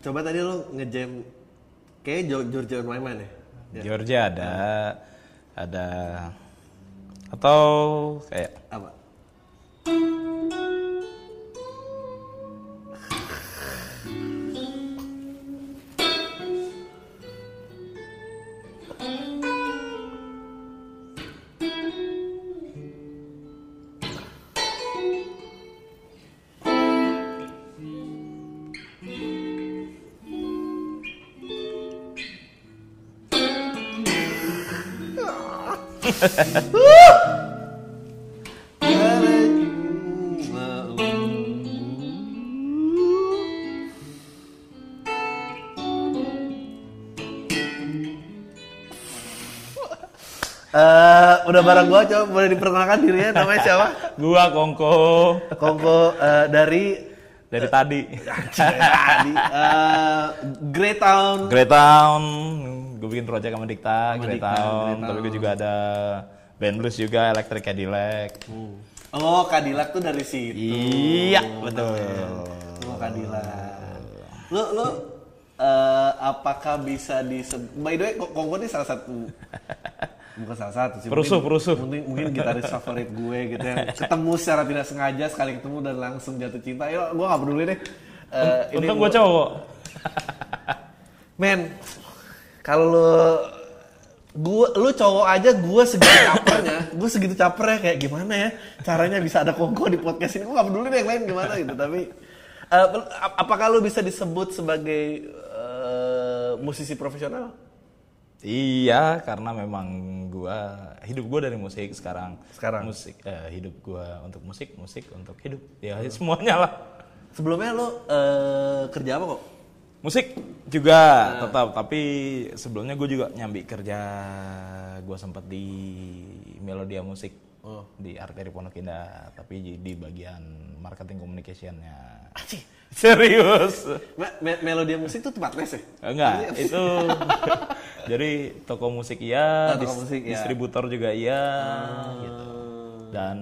coba tadi lu ngejam kayak Georgia on my mind ya. Ya. Georgia ada ada atau kayak Apa? Eh, udah bareng gua coba boleh diperkenalkan dirinya namanya siapa? gua Kongko Kongko eh, dari dari tadi tadi eh, Great Town. Greytown gue bikin project sama Dikta Sama Dikta, Greytown. tapi gue juga ada band blues juga Electric Cadillac Oh, Cadillac tuh dari situ. iya betul Oh, Cadillac. Lu lu eh, apakah bisa disebut By the way, Ko- Kongko ini salah satu bukan salah satu sih. Perusuh, mungkin- perusuh. Mungkin, mungkin gitaris favorit gue gitu yang ketemu secara tidak sengaja sekali ketemu dan langsung jatuh cinta. Yo, gue gak peduli deh. Eh, ini untung gue cowok Men, kalau lu gua lu cowok aja gua segitu capernya, gua segitu capernya kayak gimana ya caranya bisa ada kongko di podcast ini. Gua gak peduli deh yang lain gimana gitu, tapi ap- apakah lu bisa disebut sebagai eh, musisi profesional? Iya, karena memang gua hidup gua dari musik sekarang. Sekarang? musik eh, hidup gua untuk musik, musik untuk hidup. Ya semuanya lah. Sebelumnya lu eh, kerja apa kok? Musik juga tetap, tapi sebelumnya gue juga nyambi kerja. Gua sempat di Melodia Musik di Arteri Pondok Indah, tapi di- bagian marketing communicationnya. Serius? Me- me- Melodia musik tuh tempat les ya? Enggak, itu jadi toko musik iya, Oh, toko dis- musik, ya. distributor juga iya gitu. Dan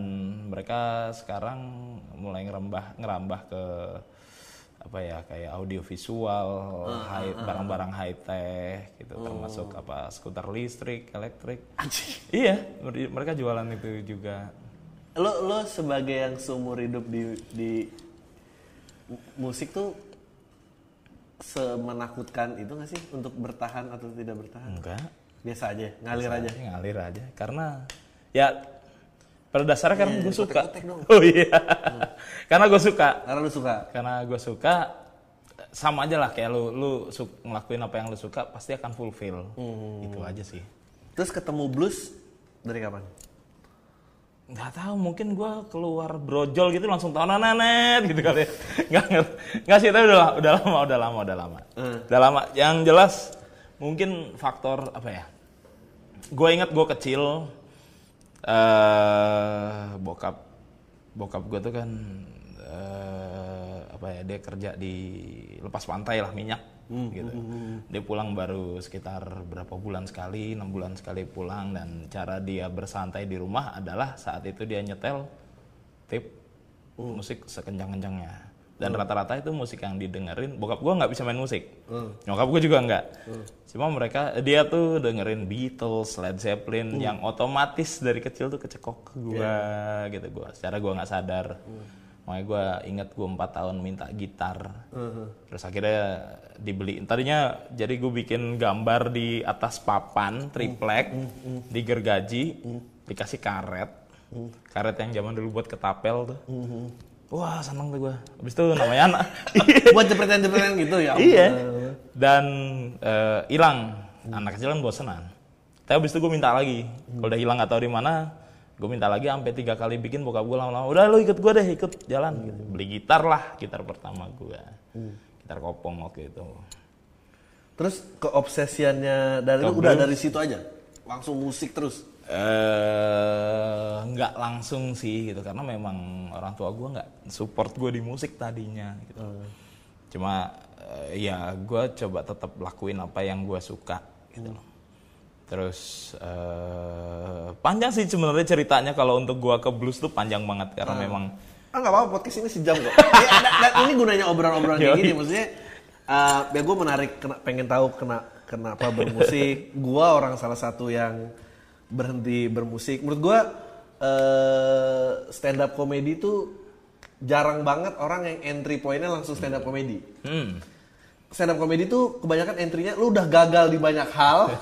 mereka sekarang mulai ngerambah ngerambah ke apa ya kayak audio visual, high- barang-barang high tech gitu termasuk apa skuter listrik, elektrik. Iya, mer- mereka jualan itu juga. Lo lo sebagai yang seumur hidup di di mu- musik tuh semenakutkan itu nggak sih untuk bertahan atau tidak bertahan? Enggak. Biasa aja, ngalir aja. Ya, ngalir aja karena ya pada dasarnya karena gue suka. dong. Oh iya. karena gue suka. Karena lu suka. Karena gue suka sama aja lah kayak lu lu su- ngelakuin apa yang lu suka pasti akan fulfill. Itu aja sih. Terus ketemu blues dari kapan? nggak tahu mungkin gue keluar brojol gitu langsung tahun nenet gitu kali ya nggak ngerti nggak sih tapi udah udah lama udah lama udah lama Hmm. udah lama yang jelas mungkin faktor apa ya gue ingat gue kecil eh bokap bokap gue tuh kan eh apa ya dia kerja di lepas pantai lah minyak gitu. dia pulang baru sekitar berapa bulan sekali enam bulan sekali pulang dan cara dia bersantai di rumah adalah saat itu dia nyetel tape musik sekencang-kencangnya dan rata-rata itu musik yang didengerin bokap gue nggak bisa main musik. Nyokap gue juga nggak. Cuma mereka dia tuh dengerin Beatles Led Zeppelin yang otomatis dari kecil tuh kecekok ke gue gitu. Gue secara gue nggak sadar. Makanya gue inget gue empat tahun minta gitar. Terus akhirnya dibeli tadinya jadi gue bikin gambar di atas papan triplek digergaji dikasih karet. Karet yang zaman dulu buat ketapel tuh wah seneng tuh gue habis itu namanya anak. Buat jepretan-jepretan gitu ya? iya. Dan eh, hilang. Anak kecil kan bosenan. Tapi habis itu gue minta lagi. Kalau udah hilang tahu di mana gue minta lagi sampai tiga kali bikin bokap gue lama-lama. Udah lu ikut gue deh ikut jalan gitu. beli gitar lah gitar pertama gue gitar kopong waktu itu. Terus keobsesiannya dari lu udah dari situ aja? Langsung musik terus? Eh nggak langsung sih gitu karena memang orang tua gue nggak support gue di musik tadinya gitu. Cuma eh, ya gue coba tetap lakuin apa yang gue suka gitu. Loh terus eh panjang sih sebenarnya ceritanya kalau untuk gue ke blues tuh panjang banget karena memang Ah nggak apa-apa podcast ini sejam kok. Ya, da- da- ini gunanya obrolan-obrolan kayak gini maksudnya Eh, ya gue menarik, kena- pengen tahu kena, kenapa bermusik. gue orang salah satu yang berhenti bermusik. Menurut gue eh stand up comedy itu jarang banget orang yang entry pointnya langsung stand up comedy. Hmm. Stand up comedy itu kebanyakan entry-nya lu udah gagal di banyak hal.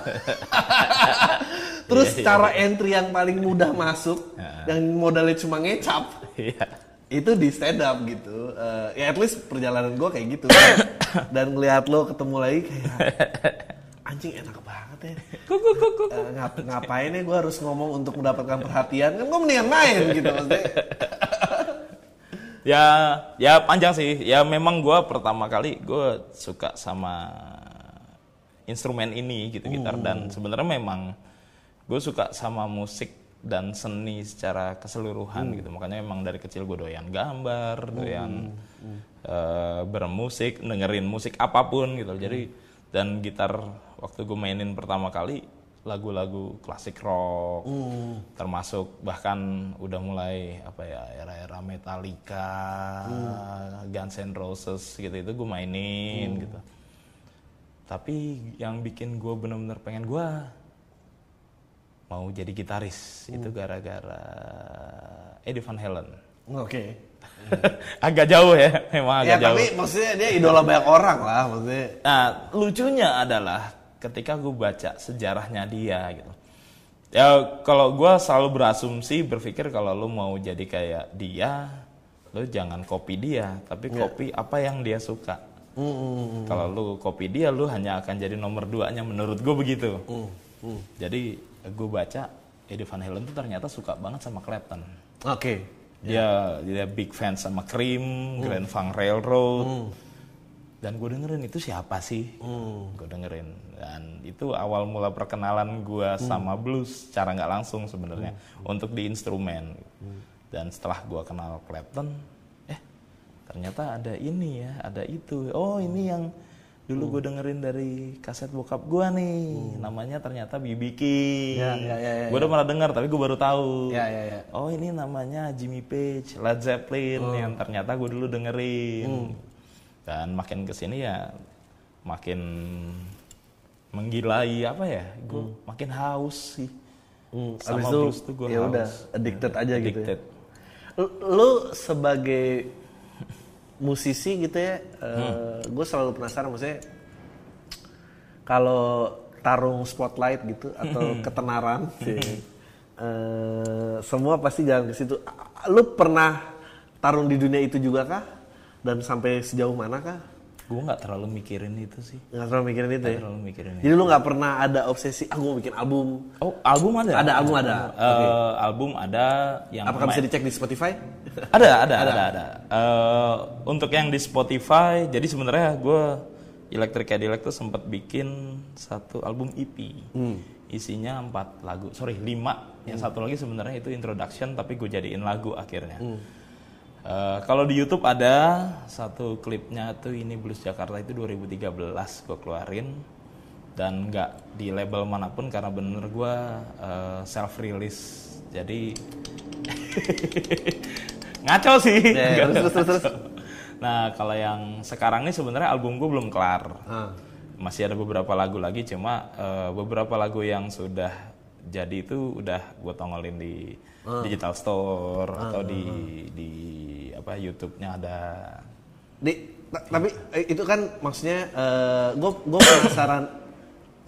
Terus Iya, iya, cara entry yang paling mudah masuk, Ya. yang modalnya cuma ngecap, Iya. itu di stand up gitu Eh, ya at least perjalanan gue kayak gitu dan ngeliat lo ketemu lagi kayak anjing enak banget ya. Kuk, kuk, kuk, kuk. Eh, ngap- ngapain ya gue harus ngomong untuk mendapatkan perhatian? Kan gue mendingan main gitu maksudnya. Ya, ya panjang sih. Ya memang gue pertama kali gue suka sama instrumen ini gitu gitar. Dan sebenarnya memang gue suka sama musik dan seni secara keseluruhan gitu. Makanya memang dari kecil gue doyan gambar doyan eh, bermusik dengerin musik apa pun gitu. Jadi dan gitar waktu gue mainin pertama kali lagu-lagu klasik rock. Termasuk bahkan udah mulai apa ya era-era Metallica Guns N' Roses gitu itu gue mainin gitu. Tapi yang bikin gue bener-bener pengen gue mau jadi gitaris. Itu gara-gara Eddie Van Halen. Oke. Agak jauh ya memang ya agak jauh. tapi maksudnya dia idola banyak orang lah maksudnya. Nah, lucunya adalah ketika gue baca sejarahnya dia gitu. Ya, kalau gue selalu berasumsi berpikir kalau lu mau jadi kayak dia, lu jangan copy dia, tapi copy apa yang dia suka. Kalau lu copy dia, lu hanya akan jadi nomor duanya menurut gue begitu. Jadi gue baca Eddie Van Halen tuh ternyata suka banget sama Clapton. oke Dia dia big fans sama Cream, Grand Funk Railroad. Dan gue dengerin itu siapa sih? Gue dengerin dan itu awal mula perkenalan gue sama blues secara nggak langsung sebenarnya untuk di instrumen. Dan setelah gue kenal Clapton, eh ternyata ada ini ya, ada itu. Oh ini yang dulu gue dengerin dari kaset bokap gue nih, namanya ternyata BB King. Ya, ya, ya, ya, gue udah pernah dengar tapi gue baru tahu. Ya, ya, ya. Oh ini namanya Jimmy Page, Led Zeppelin Oh. yang ternyata gue dulu dengerin. Hmm. Dan makin ke sini ya makin menggilai apa ya? Gue makin haus sih. Hmm, Sama abis blues tuh gue ya haus. udah addicted aja gitu ya. Addicted. Lu- sebagai musisi gitu ya, gue selalu penasaran maksudnya kalau tarung spotlight gitu atau ketenaran, sih, eh, semua pasti jalan ke situ. Lu pernah tarung di dunia itu juga kah? Dan sampai sejauh mana kah? Gue nggak terlalu mikirin itu sih. Nggak terlalu mikirin itu ya. Terlalu mikirin itu. Jadi lu nggak pernah ada obsesi, ah gue bikin album. Oh album ada? Ada album ada. Eh, Album ada yang Apakah bisa main- dicek di Spotify? ada ada ada ada, Eh, untuk yang di Spotify jadi sebenarnya gue Electric Cadillac tuh sempat bikin satu album EP isinya empat lagu sorry lima yang satu lagi sebenarnya itu introduction tapi gue jadiin lagu akhirnya Eh, kalau di YouTube ada satu klipnya tuh ini Blues Jakarta itu 2013 gue keluarin. Dan nggak di label mana pun karena bener gue self release jadi ngaco sih. Ya, terus, terus, terus, terus. nah kalau yang sekarang ini sebenarnya album gue belum kelar. Ah. masih ada beberapa lagu lagi cuma eh, beberapa lagu yang sudah jadi itu udah gue tongolin di digital store atau di di apa YouTube-nya ada. Di, ta- tapi eh, itu kan maksudnya gue gue penasaran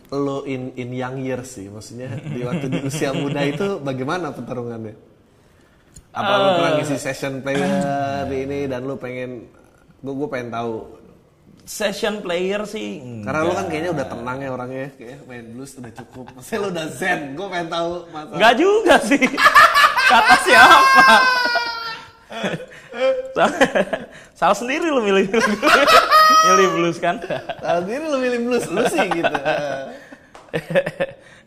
lo in in young years sih maksudnya di waktu di usia muda itu bagaimana pertarungannya? Apa lo pernah ngisi session player di ini dan lo pengen gue gue pengen tahu session player sih karena lo enggak. kan kayaknya udah tenang ya orangnya kayak main blues udah cukup maksudnya lo udah zen gue pengen tahu masa Enggak juga sih. Kata siapa? Salah sendiri lu milih milih blues kan? Tahu diri lo milih blues lo sih gitu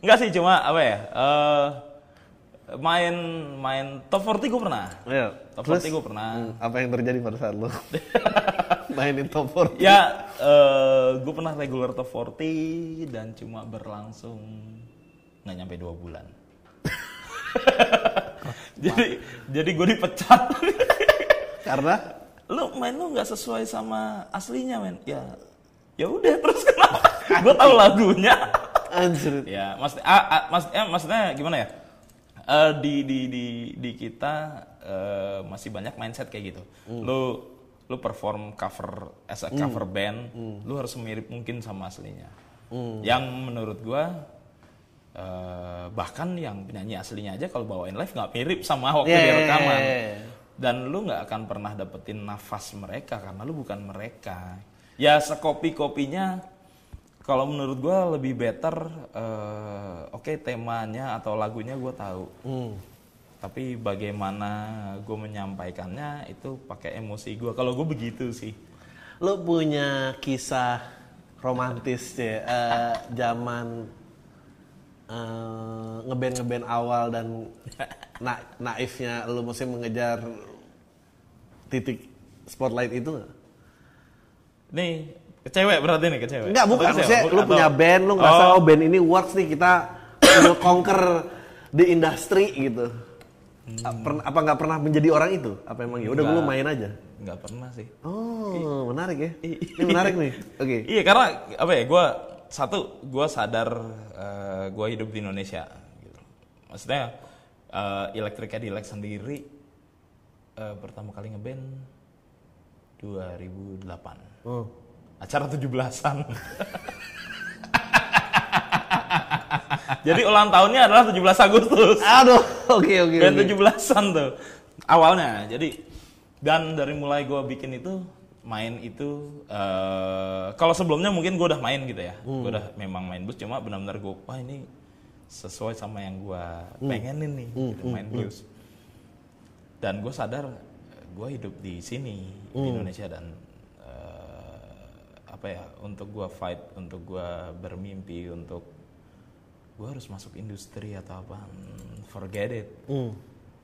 Enggak sih cuma apa ya? eh, main main top 40 gue pernah. Iya. Top Terus, 40 gue pernah. hmm, apa yang terjadi pada saat lo mainin top 40 Ya, eh, gue pernah regular top 40 dan cuma berlangsung nggak nyampe dua bulan. jadi jadi gue dipecat. karena lu main lu nggak sesuai sama aslinya men. Ya ya udah terus kenapa gue tahu lagunya Anjir. ya maksud ah, ah, maksudnya maksudnya gimana ya Eh, di di di di kita eh, masih banyak mindset kayak gitu. Lu lu perform cover as a cover band lu harus mirip mungkin sama aslinya. Yang menurut gua eh, bahkan yang penyanyi aslinya aja kalau bawain live nggak mirip sama waktu Yeah, di yeah, rekaman. yeah, yeah. dan lu nggak akan pernah dapetin nafas mereka karena lu bukan mereka. Ya sekopi kopinya kalau menurut gua lebih better eh, oke temanya atau lagunya gua tahu. Hmm. tapi bagaimana gue menyampaikannya itu pakai emosi gue kalau gue begitu sih. Lu punya kisah romantis ya, eh, zaman eh, ngeband ngeband awal dan na naifnya lu mesti mengejar titik spotlight itu nih ke cewek berarti nih ke cewek Enggak, bukan. ke Maksudnya lu Atau- punya band, lu ngerasa Oh, oh band ini works nih, kita will conquer the industry gitu. Pernah, apa nggak pernah menjadi orang itu? Apa emang ya udah Nggak. lu main aja? nggak pernah sih Oh, menarik ya. Ini menarik nih. Oke. Iya karena apa ya gue satu gue sadar gue hidup di Indonesia gitu. Maksudnya uh, Electric Cadillac sendiri eh, pertama kali ngeband 2008 Oh. Acara 17-an. Jadi ulang tahunnya adalah 17 Agustus. Aduh, oke oke. Dan oke. 17-an tuh awalnya. Jadi dan dari mulai gue bikin itu main itu eh kalau sebelumnya mungkin gue udah main gitu ya. Gue udah memang main blues cuma benar-benar gue wah ini sesuai sama yang gue pengenin nih gitu, main blues. Dan gue sadar gue hidup di sini di Indonesia dan apa ya untuk gue fight untuk gue bermimpi untuk gue harus masuk industri atau apa hmm, forget it Hmm.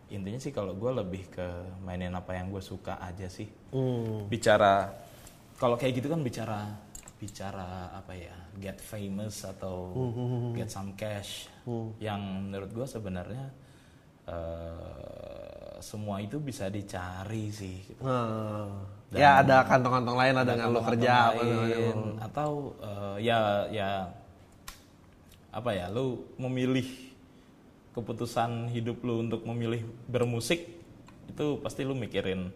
intinya sih kalau gue lebih ke mainin apa yang gue suka aja sih Hmm. bicara kalau kayak gitu kan bicara bicara apa ya get famous atau get some cash yang menurut gue sebenarnya eh, semua itu bisa dicari sih gitu. Nah, ya ada kantong-kantong lain ada dengan lo kerja lain, atau eh, ya ya apa ya lu memilih keputusan hidup lu untuk memilih bermusik itu pasti lu mikirin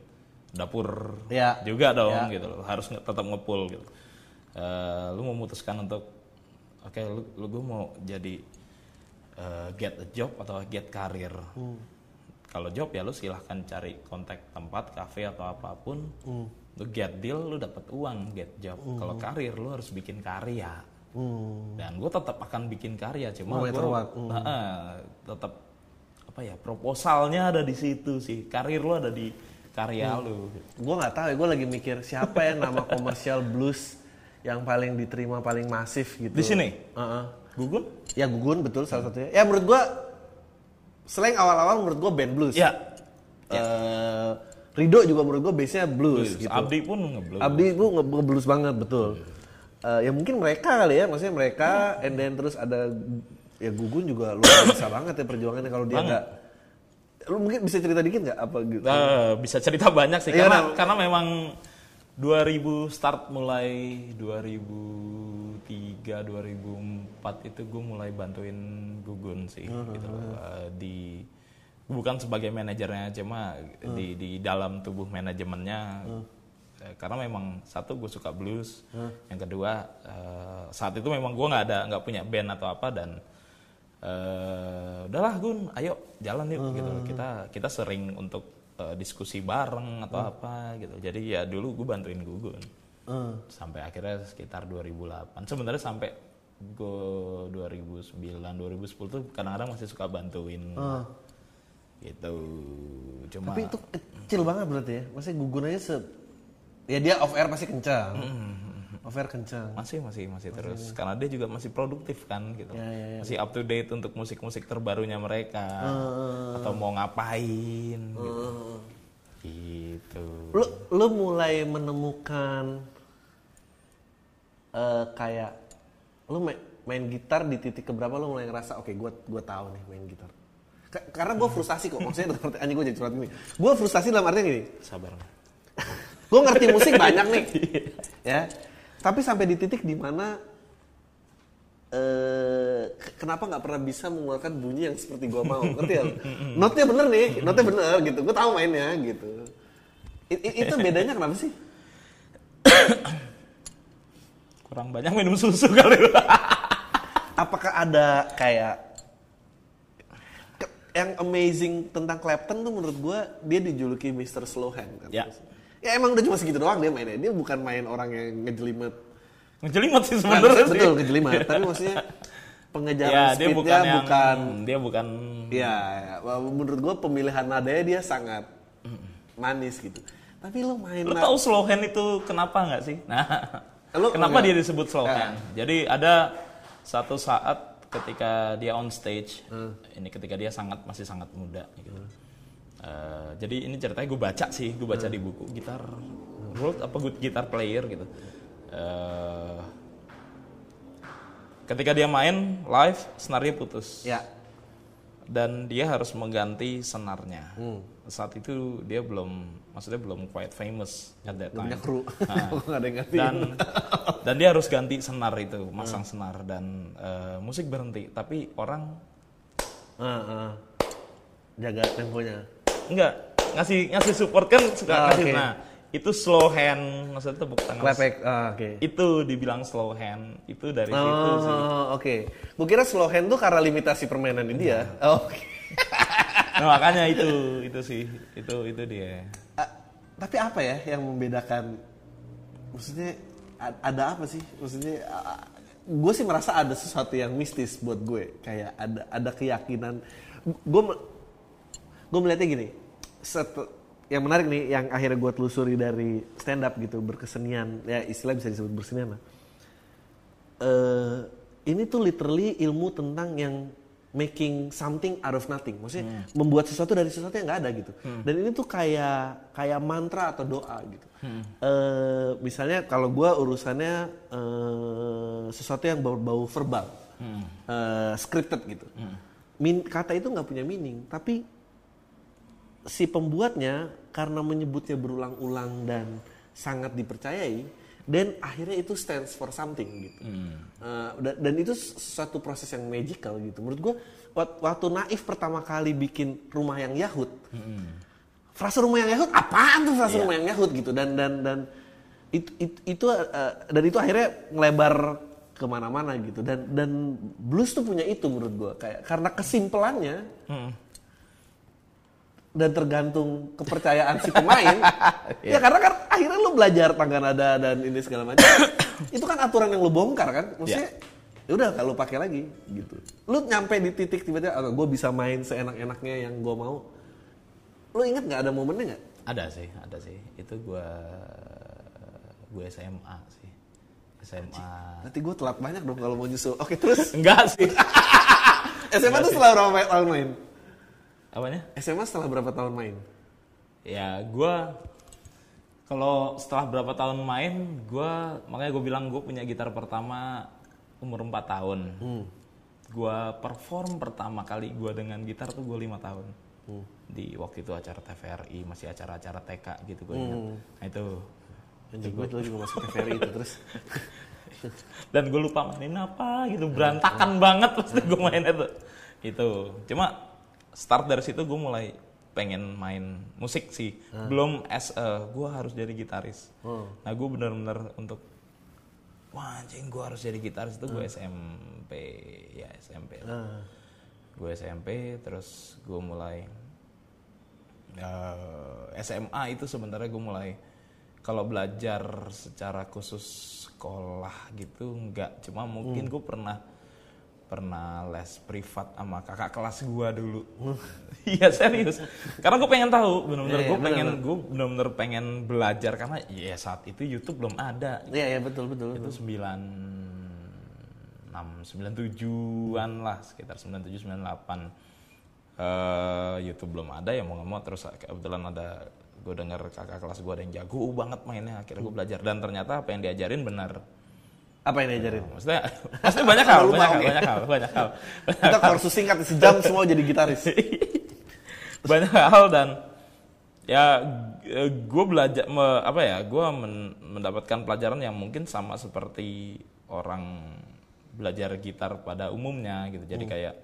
dapur Ya. juga dong Ya. gitu loh. harus tetap ngepul gitu Eh, lu memutuskan untuk oke lu, lu gue mau jadi eh, get a job atau get karir Hmm. Kalau job ya lu silahkan cari kontak tempat kafe atau apa pun Hmm. lu get deal lu dapat uang get job kalau karir lu harus bikin karya Hmm. dan gue tetap akan bikin karya cuma gue what. Hmm. tetap apa ya proposalnya ada di situ sih karir lu ada di karya Hmm. lu Gue nggak tahu ya, gue lagi mikir siapa ya nama komersial blues yang paling diterima paling masif gitu. di sini Heeh. gugun Ya Gugun betul salah satunya. Ya menurut gue selain awal-awal menurut gue band blues. ya Eh, Rido juga menurut gue base-nya blues, gitu. Abdi pun ngeblues Abdi nge- nge-blues banget betul. Eh, ya mungkin mereka kali ya, maksudnya mereka, and then terus ada ya Gugun juga luar biasa banget ya perjuangannya kalau dia nggak. Lu mungkin bisa cerita dikit nggak apa gitu? Eh, bisa cerita banyak sih Iya, karena nah. karena memang 2000 start mulai 2003 2004 itu gue mulai bantuin Gugun sih gitu Eh, di bukan sebagai manajernya cuma di di dalam tubuh manajemennya. Eh, karena memang satu gue suka blues. Yang kedua eh, saat itu memang gue nggak ada nggak punya band atau apa dan eh udahlah Gun, ayo jalan yuk gitu. Kita kita sering untuk eh, diskusi bareng atau apa gitu. Jadi ya dulu gue bantuin Gugun. Eh, Sampai akhirnya sekitar 2008. Sebenarnya sampai gue 2009, 2010 tuh kadang-kadang masih suka bantuin. Gitu. Cuma tapi itu kecil banget berarti ya. Gugun aja se ya dia off air pasti kencang. Off air kencang. masih masih masih terus karena dia juga masih produktif kan gitu Ya, ya, ya. masih up to date untuk musik-musik terbarunya mereka atau mau ngapain gitu gitu Lu lu mulai menemukan eh kayak lu main, main gitar di titik keberapa lu mulai ngerasa oke gua gua tahu nih main gitar. Ka- karena gue frustasi kok maksudnya dalam arti anjing gue jadi curhat gini. Gue frustasi dalam artinya gini. sabar Gue ngerti musik banyak nih. ya. Tapi sampai di titik di mana eh ke- kenapa nggak pernah bisa mengeluarkan bunyi yang seperti gua mau, ngerti ya? Notnya bener nih, notnya bener gitu. Gue tahu mainnya gitu. I- itu bedanya kenapa sih? Kurang banyak minum susu kali. Apakah ada kayak yang amazing tentang Clapton tuh menurut gua dia dijuluki Mr. Slowhand kan. Ya. Ya emang udah cuma segitu doang dia mainnya. Dia bukan main orang yang ngejelimet. Ngejelimet sih Nah, sebenarnya sih. betul ngejelimet. Tapi maksudnya pengejaran Ya, dia speednya bukan yang bukan dia bukan Ya, ya. menurut gua pemilihan nadanya dia sangat manis gitu. Tapi lo main Lo na- tahu slow hand itu kenapa nggak sih? Nah, Lo- kenapa enggak. dia disebut slow Ah. hand? Jadi ada satu saat ketika dia on stage, Hmm. ini ketika dia sangat masih sangat muda. Gitu. Eh, jadi ini ceritanya gue baca sih, gue baca Hmm. di buku gitar world apa good guitar player gitu. Eh, ketika dia main live, senarnya putus Ya. dan dia harus mengganti senarnya. Hmm. Saat itu dia belum, maksudnya belum quite famous at that time. kru. Ah. Ada yang ngerti. Dan dan dia harus ganti senar itu, masang senar dan eh, musik berhenti. Tapi orang Ah, ah. Jaga temponya. enggak ngasih ngasih support kan suka Ah, ngasih. oke. Nah itu slow hand, maksudnya tepuk tangan. Klepek. Ah, oke. Itu dibilang slow hand, itu dari situ sih. Oh, oke. Gue kira slow hand tuh karena limitasi permainan ini dia. Oh, Oke. Nah, makanya itu itu sih, itu itu dia. Tapi apa ya yang membedakan? Maksudnya ada apa sih? Maksudnya gue sih merasa ada sesuatu yang mistis buat gue. Kayak ada ada keyakinan. Gue gue melihatnya gini. Set, yang menarik nih, yang akhirnya gue telusuri dari stand up gitu berkesenian, ya istilah bisa disebut bersenian lah. Eh, ini tuh literally ilmu tentang yang making something out of nothing. Maksudnya membuat sesuatu dari sesuatu yang nggak ada gitu. Dan ini tuh kayak kayak mantra atau doa gitu. Eh, misalnya kalau gua urusannya eh, sesuatu yang bau-bau verbal, eh, scripted gitu. Min- kata itu nggak punya meaning, tapi si pembuatnya karena menyebutnya berulang-ulang dan sangat dipercayai, dan akhirnya itu stands for something gitu. Uh, dan, dan itu suatu proses yang magical gitu. Menurut gua wak- waktu Naif pertama kali bikin rumah yang Yahud, frase rumah yang Yahud apaan tuh frase rumah yang Yahud gitu. Dan dan dan itu itu, itu uh, dan itu akhirnya ngelebar ke mana-mana gitu. Dan dan blues tuh punya itu menurut gua. Kayak karena kesimpelannya dan tergantung kepercayaan si pemain. ya karena kan akhirnya lu belajar tangga nada dan ini segala macam. itu kan aturan yang lu bongkar kan. Maksudnya ya udah kalau pakai lagi gitu. Lu nyampe di titik tiba-tiba oh, gue bisa main seenak-enaknya yang gue mau. Lu inget nggak ada momennya nggak? Ada sih, ada sih. Itu gua gue SMA sih. SMA. Nanti gue telat banyak dong kalau mau nyusul. Oke terus Enggak sih. SMA tuh berapa tahun main? Apanya? SMA setelah berapa tahun main? Ya, gua kalau setelah berapa tahun main, gua makanya gue bilang gue punya gitar pertama umur 4 tahun. Gua perform pertama kali gua dengan gitar tuh gue lima tahun. Di waktu itu acara TVRI, masih acara-acara TK gitu gue ingat. Nah itu Anjing gue dulu juga masuk TVRI itu terus. dan gue lupa mainin apa gitu berantakan banget pasti gue main itu itu cuma start dari situ gue mulai pengen main musik sih. Belum as a gue harus jadi gitaris. Nah gue bener-bener untuk wah anjing gue harus jadi gitaris. Itu gue SMP ya SMP gue SMP terus gue mulai eh, SMA itu sebenarnya gue mulai kalau belajar secara khusus sekolah gitu nggak. Cuma mungkin gue pernah pernah les privat sama kakak kelas gue dulu. Iya serius. Karena gue pengen tahu bener-bener Iya, gue iya, pengen gue bener-bener pengen belajar karena ya saat itu YouTube belum ada. Iya iya betul betul. itu sembilan enam sembilan tujuan lah sekitar sembilan tujuh sembilan delapan. Eh YouTube belum ada ya mau nggak mau terus kebetulan ada gue dengar kakak kelas gue ada yang jago banget mainnya akhirnya gue belajar. Dan ternyata apa yang diajarin benar Apa yang diajarin? maksudnya maksudnya banyak hal banyak hal banyak hal banyak hal. Kita kursus singkat sejam semua jadi gitaris. banyak hal dan ya gue belajar me- apa ya gue mendapatkan pelajaran yang mungkin sama seperti orang belajar gitar pada umumnya gitu. Jadi kayak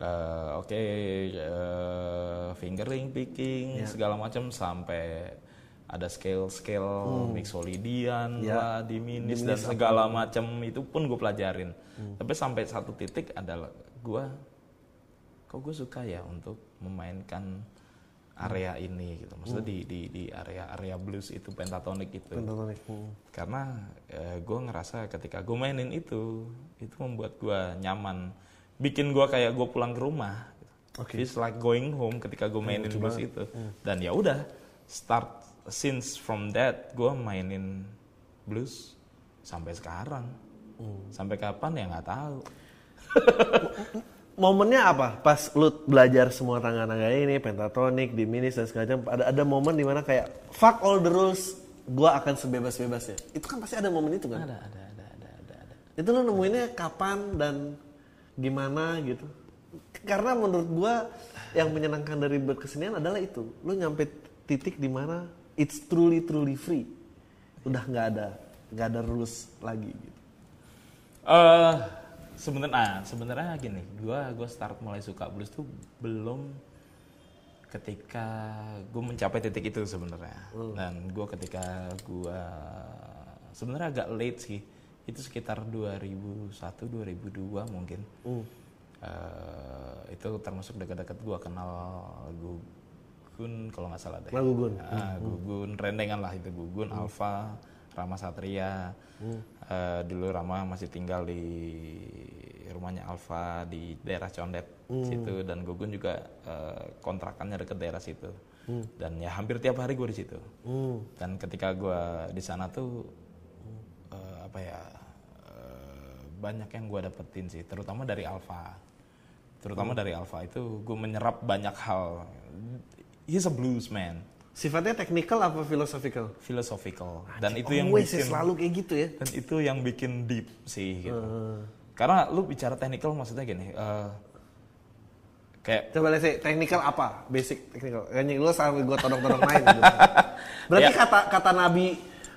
eh, oke eh, fingering picking segala macam sampai ada scale scale mixolydian lah diminis dan segala macam itu pun gue pelajarin. Tapi sampai satu titik adalah gue kok gue suka ya untuk memainkan area ini gitu. Maksudnya di di di area area blues itu pentatonic itu. Pentatonik. Hmm. karena gue ngerasa ketika gue mainin itu itu membuat gue nyaman. Bikin gue kayak gue pulang ke rumah. Oke. It's like going home ketika gue mainin blues itu. Dan ya udah start since from that gue mainin blues sampai sekarang sampai kapan ya nggak tahu Momennya apa? Pas lu belajar semua tangga-tangga ini, pentatonik, diminis dan segala macam, ada ada momen di mana kayak fuck all the rules, gua akan sebebas-bebasnya. Itu kan pasti ada momen itu kan? ada ada ada ada ada, ada. Itu lu nemuinnya kapan dan gimana gitu? Karena menurut gua yang menyenangkan dari berkesenian adalah itu. Lu nyampe titik di mana it's truly truly free. Udah nggak ada nggak ada rules lagi gitu. Eh sebenarnya nah, sebenarnya gini, gua gua start mulai suka blues tuh belum ketika gue mencapai titik itu sebenarnya. Dan gua ketika gua sebenarnya agak late sih. Itu sekitar 2001 2002 mungkin. Eh, itu termasuk dekat-dekat gua kenal Gugun kalau nggak salah deh. Nah, Gugun. Ah, Gugun rendengan lah itu Gugun, Alfa, Rama Satria. Eh, dulu Rama masih tinggal di rumahnya Alfa di daerah Condet situ dan Gugun juga eh, kontrakannya deket daerah situ. Dan ya hampir tiap hari gue di situ. Hmm. Dan ketika gue di sana tuh eh, apa ya eh, banyak yang gue dapetin sih, terutama dari Alfa. Terutama dari Alfa itu gue menyerap banyak hal. He's a blues man, Sifatnya technical apa philosophical? philosophical. Dan itu yang ya, bikin selalu kayak gitu ya. dan itu yang bikin deep sih gitu. Karena lu bicara technical maksudnya gini, eh, kayak Coba lihat sih, technical apa? Basic technical. Kayaknya lu sampai gue todong-todong main gitu. Berarti Ya. kata kata Nabi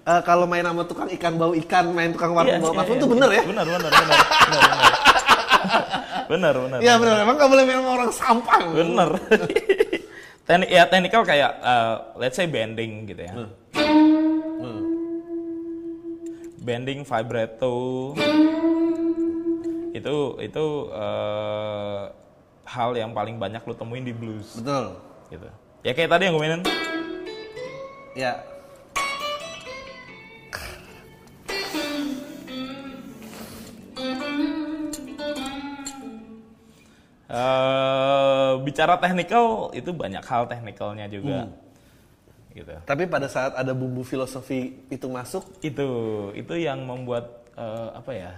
eh, kalau main sama tukang ikan bau ikan, main tukang warung Iya, bau iya, parfum iya, itu bener ya? Benar, benar, benar, benar, benar. benar, benar. Iya bener, emang gak boleh main sama orang sampah. Bener. Teknik ya technical kayak uh, let's say bending gitu ya. Bending vibrato itu itu uh, hal yang paling banyak lu temuin di blues Betul. gitu. Ya kayak tadi yang gue mainin. Ya. Eh, bicara technical itu banyak hal technicalnya juga. Gitu. Tapi pada saat ada bumbu filosofi itu masuk, itu itu yang membuat eh, apa ya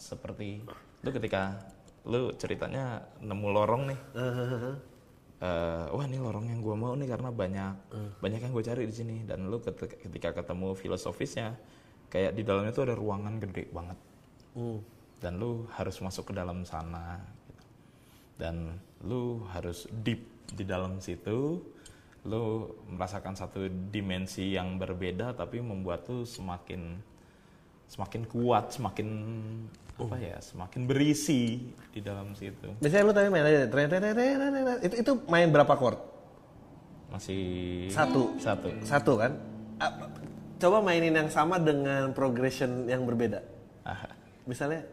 seperti lu ketika lu ceritanya nemu lorong nih. Eh, wah ini lorong yang gue mau nih karena banyak banyak yang gue cari di sini. Dan lu ketika, ketika ketemu filosofisnya kayak di dalamnya tuh ada ruangan gede banget. Dan lu harus masuk ke dalam sana. Dan lu harus deep di dalam situ lu merasakan satu dimensi yang berbeda tapi membuat lu semakin semakin kuat semakin apa ya semakin berisi di dalam situ biasanya lu tadi main itu itu main berapa chord? masih Satu. satu Satu kan? Coba mainin yang sama dengan progression yang berbeda. Misalnya,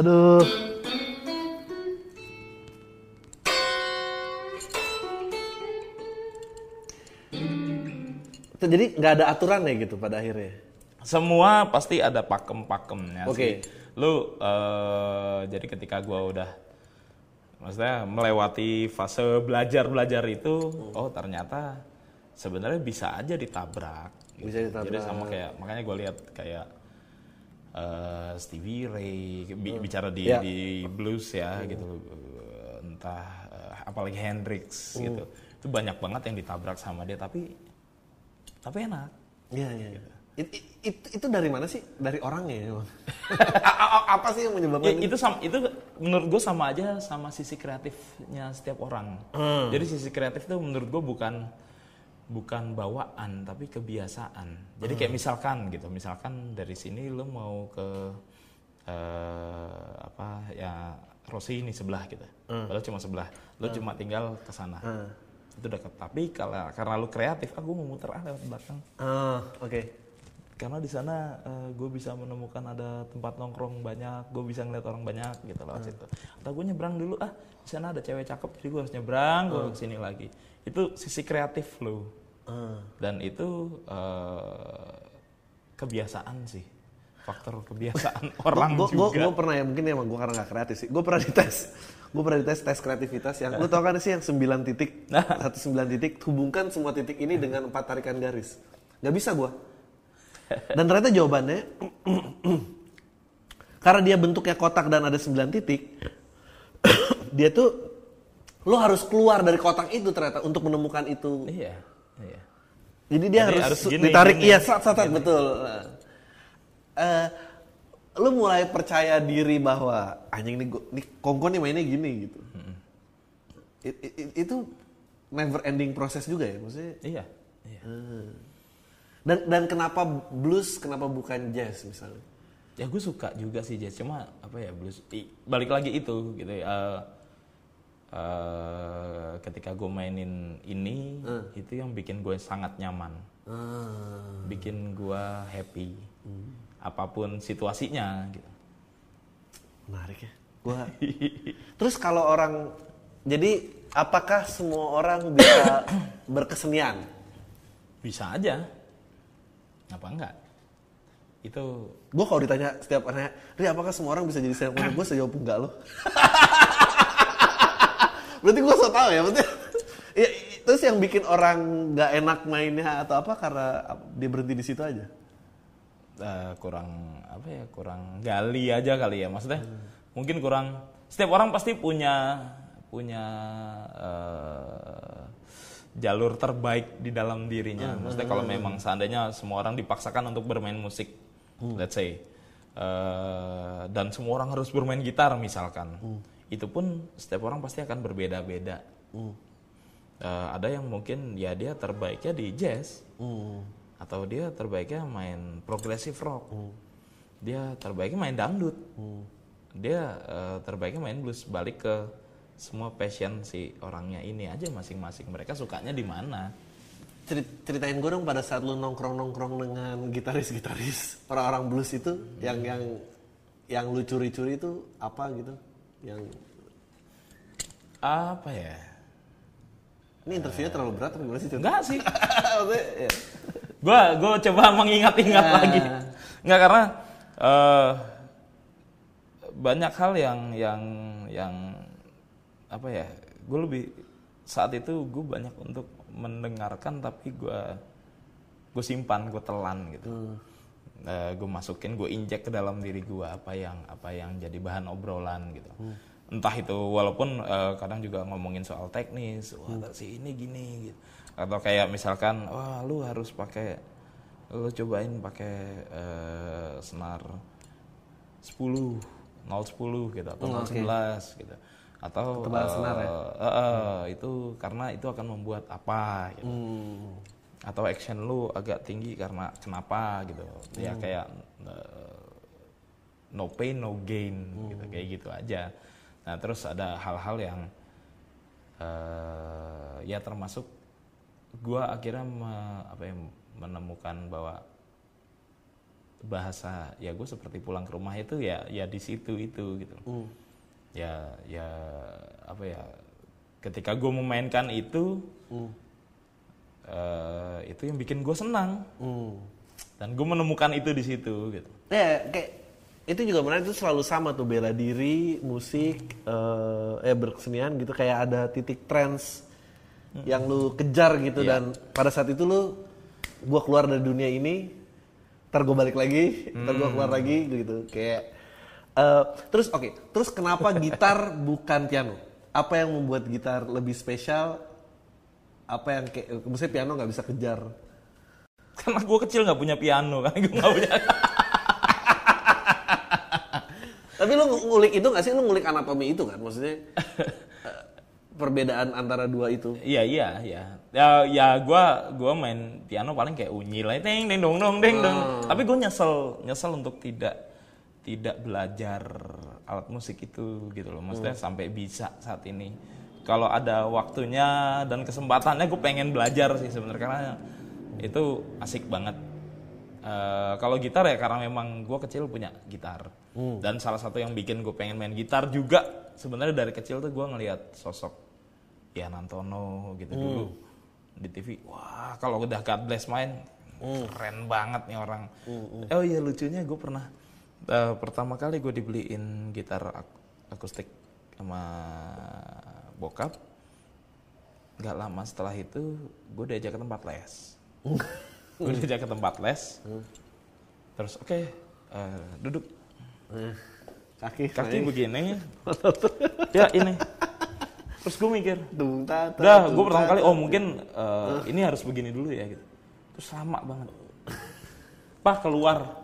aduh. Jadi nggak ada aturan ya gitu pada akhirnya. semua pasti ada pakem-pakemnya Oke. sih. Lu eh, jadi ketika gua udah maksudnya melewati fase belajar-belajar itu, oh ternyata sebenarnya bisa aja ditabrak. gitu. Bisa ditabrak. Jadi sama kayak makanya gua lihat kayak eh, Stevie Ray bi- bicara di Ya. di blues ya gitu. Entah apalagi Hendrix gitu itu banyak banget yang ditabrak sama dia tapi tapi enak Iya, iya. Gitu. It- it- it- itu dari mana sih? Dari orangnya ya, Apa sih yang menyebabkan Ya, itu sama, itu menurut gue sama aja sama sisi kreatifnya setiap orang. Hmm. Jadi sisi kreatif itu menurut gue bukan bukan bawaan tapi kebiasaan. Jadi Hmm. kayak misalkan gitu, misalkan dari sini lo mau ke eh, apa ya Rossi ini sebelah gitu. Padahal cuma sebelah. Lo cuma tinggal ke sana. Hmm. Itu dekat. Tapi kalau karena lo kreatif, aku mau muter ah lewat belakang Ah, oke. Karena di sana gue bisa menemukan ada tempat nongkrong banyak, gue bisa ngeliat orang banyak gitu lewat situ. Atau gue nyebrang dulu ah di sana ada cewek cakep jadi gue harus nyebrang gue ke sini lagi. Itu sisi kreatif lo Ah. dan itu eh, kebiasaan sih faktor kebiasaan orang Gue juga. gue pernah ya mungkin emang gue karena gak kreatif sih. Gue pernah dites. Gue pernah dites tes kreativitas yang lu tau kan sih yang 9 titik, satu 9 titik hubungkan semua titik ini dengan empat tarikan garis. Gak bisa gue. Dan ternyata jawabannya karena dia bentuknya kotak dan ada 9 titik, dia tuh lo harus keluar dari kotak itu ternyata untuk menemukan itu. Iya, iya. Jadi dia Jadi harus, harus gini, ditarik, gini. iya sat sat sat, betul. Nah. Eh, lu mulai percaya diri bahwa anjing ini ini kongko nih mainnya gini gitu. It- it- it- itu never ending proses juga ya maksudnya. Iya, iya. Dan dan kenapa blues, kenapa bukan jazz misalnya? ya gue suka juga sih jazz cuma apa ya blues. I- balik lagi itu gitu ya eh, eh, ketika gue mainin ini itu yang bikin gue sangat nyaman. Ah, bikin gue happy. Apa pun situasinya gitu. Menarik ya. Gua Terus kalau orang jadi apakah semua orang bisa berkesenian? bisa aja apa enggak itu Gue kalau ditanya setiap orang, Ri apakah semua orang bisa jadi stand up Gue sejauh enggak loh. Berarti gue so tau ya, berarti. ya, terus yang bikin orang nggak enak mainnya atau apa karena dia berhenti di situ aja. eh, kurang apa ya kurang gali aja kali ya maksudnya mungkin kurang setiap orang pasti punya punya eh, jalur terbaik di dalam dirinya. Maksudnya kalau memang seandainya semua orang dipaksakan untuk bermain musik let's say eh, dan semua orang harus bermain gitar misalkan itu pun setiap orang pasti akan berbeda-beda. Eh, ada yang mungkin ya dia terbaiknya di jazz Hmm. atau dia terbaiknya main progressive rock. Dia terbaiknya main dangdut. Dia eh, terbaiknya main blues balik ke semua passion si orangnya ini aja masing-masing mereka sukanya di mana Ceri- Ceritain gue dong pada saat lu nongkrong-nongkrong dengan gitaris-gitaris orang-orang blues itu yang yang yang lu curi-curi itu apa gitu? Yang apa ya ini interviewnya terlalu berat apa gimana sih? Enggak sih Maksudnya, ya. gue gue coba mengingat-ingat Ah. lagi nggak karena eh, banyak hal yang yang yang apa ya gue lebih saat itu gue banyak untuk mendengarkan tapi gue gue simpan gue telan gitu. Gue masukin gue injek ke dalam diri gue apa yang apa yang jadi bahan obrolan gitu. Entah itu walaupun eh, kadang juga ngomongin soal teknis wah si ini gini gitu. Atau kayak misalkan wah lu harus pakai lu cobain pakai eh, senar 10 010 gitu atau Hmm, 011 gitu atau Ketebalan eh, senar ya? eh, eh, itu karena itu akan membuat apa gitu Hmm. atau action lu agak tinggi karena kenapa gitu ya Hmm. kayak eh, no pain no gain gitu Hmm. kayak gitu aja nah terus ada hal-hal yang eh, ya termasuk gua akhirnya me- apa ya, menemukan bahwa bahasa ya gue seperti pulang ke rumah itu ya ya di situ itu gitu Hmm. Ya ya apa ya ketika gue memainkan itu Hmm. eh, itu yang bikin gue senang. Hmm. dan gue menemukan itu di situ gitu. Ya, kayak itu juga menarik itu selalu sama tuh bela diri, musik, eh eh, berkesenian gitu kayak ada titik trends yang lu kejar gitu dan pada saat itu lu gua keluar dari dunia ini, ntar gua balik lagi, ntar gua keluar lagi gitu. Kayak eh, terus oke, terus kenapa gitar bukan piano? apa yang membuat gitar lebih spesial? Apa yang kayak, maksudnya piano nggak bisa kejar? Karena gue kecil nggak punya piano kan, gue nggak punya. Tapi lu ngulik itu nggak sih? Lu ngulik anatomi itu kan? Maksudnya perbedaan antara dua itu. Iya iya iya. Ya ya gue gua main piano paling kayak unyil aja, deng deng dong dong deng dong. Tapi gue nyesel nyesel untuk tidak tidak belajar alat musik itu gitu loh. Maksudnya sampai bisa saat ini. Kalau ada waktunya dan kesempatannya gue pengen belajar sih sebenarnya karena itu asik banget. Eh, kalau gitar ya karena memang gue kecil punya gitar. Dan salah satu yang bikin gue pengen main gitar juga sebenarnya dari kecil tuh gue ngelihat sosok Ian Antono gitu dulu di TV wah kalau udah God Bless main keren banget nih orang. Oh iya lucunya gue pernah eh, pertama kali gue dibeliin gitar ak- akustik sama bokap nggak lama setelah itu gue diajak ke tempat les. Gue diajak ke tempat les. Terus oke eh, duduk. Kaki, kaki begini. Ya ini. Terus gue mikir Dung, tata, udah dung, gue pertama kali oh mungkin eh, ini harus begini dulu ya gitu. Terus lama banget. Pak keluar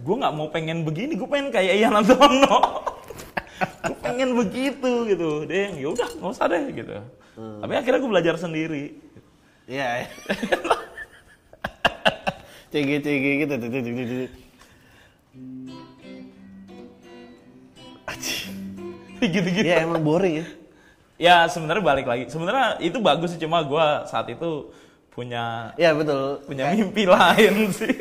gue nggak mau pengen begini gue pengen kayak Ian Antono gue pengen begitu gitu deh ya udah nggak usah deh gitu tapi akhirnya gue belajar sendiri Iya. ya. CG CG gitu. tuh, tuh, tuh, tuh. gitu-gitu Ya emang boring ya. ya sebenarnya balik lagi sebenarnya itu bagus sih cuma gue saat itu punya Ya betul. punya mimpi lain sih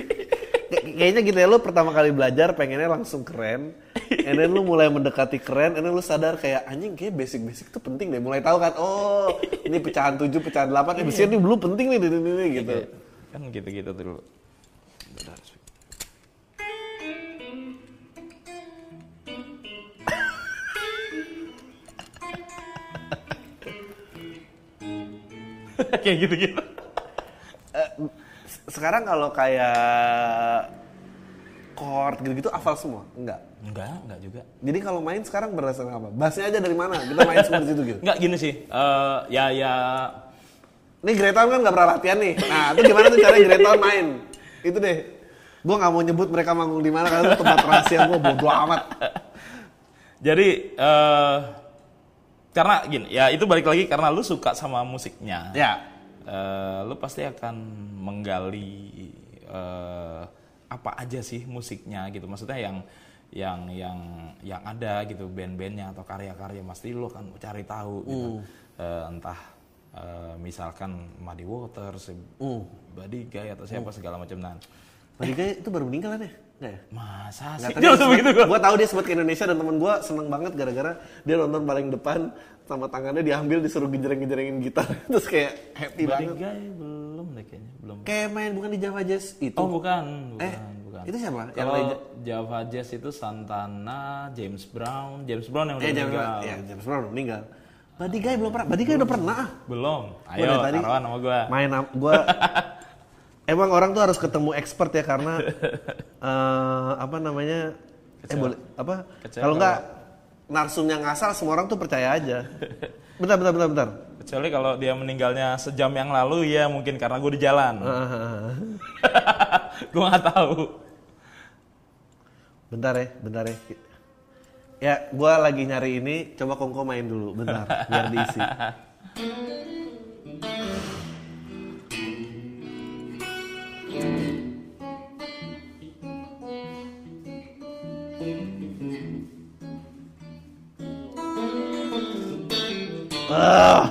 Kayaknya gitu ya, lu pertama kali belajar pengennya langsung keren. And then lu mulai mendekati keren, and then lu sadar kayak anjing kayak basic-basic tuh penting deh. Mulai tahu kan, oh ini pecahan 7, pecahan 8, eh besinya ini dulu penting nih, ini, ini, gitu. kan gitu-gitu dulu kayak gitu-gitu Sekarang kalau kayak chord gitu-gitu hafal semua? Enggak. enggak enggak juga Jadi kalau main sekarang berdasarkan apa? Bassnya aja dari mana? Kita main semua di situ gitu. enggak gini sih eh, ya ya Nih Greytown kan nggak pernah latihan nih. Nah, itu gimana tuh caranya Greytown main? Itu deh. Gue nggak mau nyebut mereka manggung di mana karena itu tempat rahasia gue bodo amat. jadi eh karena gini ya itu balik lagi karena lu suka sama musiknya Ya. Eh, lu pasti akan menggali eh, apa aja sih musiknya gitu. Maksudnya yang yang yang yang ada gitu band-bandnya atau karya-karya pasti lu akan cari tahu gitu. Eh, entah eh, misalkan Muddy Waters, Buddy Guy atau siapa segala macam. Nah Madika itu baru meninggal kan ya? Ya? masa Nggak, sih? Jangan begitu gua. gue tahu dia sempat ke Indonesia dan temen gue seneng banget gara-gara dia nonton paling depan sama tangannya diambil disuruh genjreng-genjrengin gitar terus kayak happy Buddy banget. Guy belum deh kayaknya belum Kayak main bukan di Java Jazz itu. oh bukan bukan eh, bukan itu siapa? Yang Kalau legend- Java Jazz itu Santana, James Brown, James Brown yang udah Eh, James meninggal. Brown. Ya, James Brown udah meninggal. Buddy Guy belum pernah. Buddy Guy udah pernah. ah. Belum. Ayo, tadi taruhan sama gua. Main gua Emang orang tuh harus ketemu expert ya karena eh, apa namanya? Eh boleh apa? Kecewa. Kalau enggak narsumnya ngasal semua orang tuh percaya aja. Bentar, bentar, bentar, bentar. Kecuali kalau dia meninggalnya sejam yang lalu ya mungkin karena gue di jalan. Ah, gue nggak tahu. bentar ya, bentar ya. Ya, gua lagi nyari ini. Coba Kongko main dulu, bentar, biar diisi. Ah.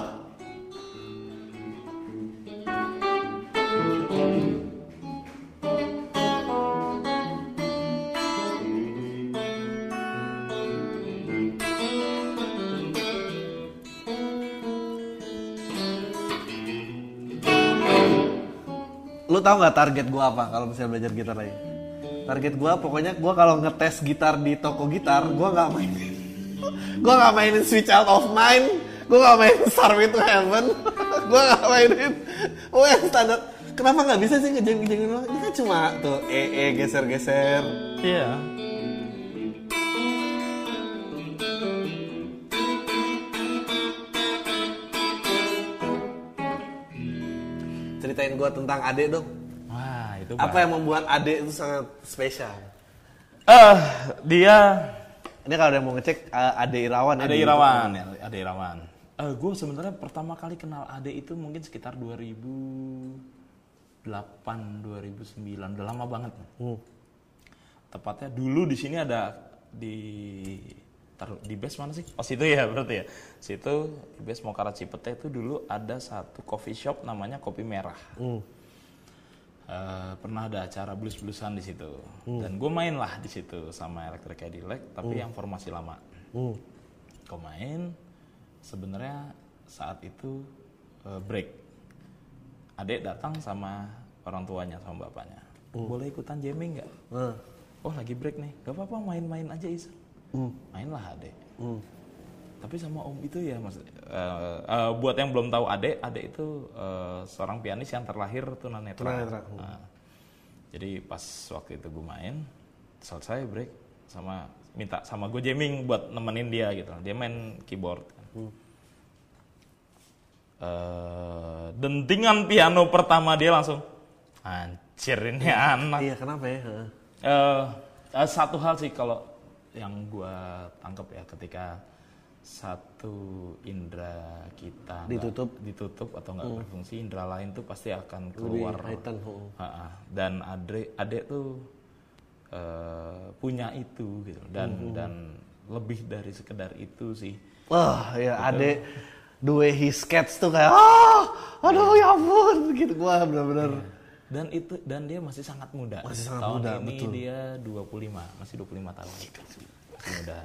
Lu tahu nggak target gua apa kalau misalnya belajar gitar lagi? Target gua pokoknya gua kalau ngetes gitar di toko gitar, gua nggak mainin. gua nggak mainin Switch Out of gue gak main Star itu to Heaven gue gak mainin oh yang standar kenapa gak bisa sih ngejeng-ngejengin lo ini kan cuma tuh ee geser-geser iya yeah. ceritain gue tentang Ade dong. Wah, itu apa yang membuat Ade itu sangat spesial? Eh, uh, dia ini kalau ada yang mau ngecek uh, Ade Irawan. Ade ya, Irawan, ya, Ade Irawan. Eh, gue sebenarnya pertama kali kenal Ade itu mungkin sekitar 2008, 2009, udah lama banget. Hmm. Tepatnya dulu di sini ada di taruh di base mana sih? Oh situ ya berarti ya. Situ di base Mokara Cipete itu dulu ada satu coffee shop namanya Kopi Merah. Hmm. Eh, pernah ada acara blues-bluesan di situ dan gue main lah di situ sama Electric Cadillac tapi yang formasi lama Hmm. gue main sebenarnya saat itu eh, break. Adik datang sama orang tuanya sama bapaknya. Boleh ikutan jamming nggak? Hmm. oh lagi break nih. Gak apa-apa main-main aja iseng Hmm. mainlah adik. Hmm. tapi sama om itu ya mas eh, eh, buat yang belum tahu Ade Ade itu eh, seorang pianis yang terlahir tunanetra. Tunanetra, Nah, jadi pas waktu itu gue main selesai break sama minta sama gue jamming buat nemenin dia gitu. Dia main keyboard Eh, dentingan piano pertama dia langsung anjir ini anak Iya kenapa ya? Eh, eh, satu hal sih kalau yang gua tangkep ya ketika satu indera kita Ditutup. ditutup atau nggak berfungsi indera lain tuh pasti akan keluar heeh. Ha-ha. dan adek adek tuh eh, punya itu gitu dan dan lebih dari sekedar itu sih Wah ya Ade the way he sketch tuh kayak ah aduh ya ampun gitu. Gua bener-bener dan itu dan dia masih sangat muda. Masih sangat tahun muda, ini betul. dia 25 masih 25 tahun. Masih muda.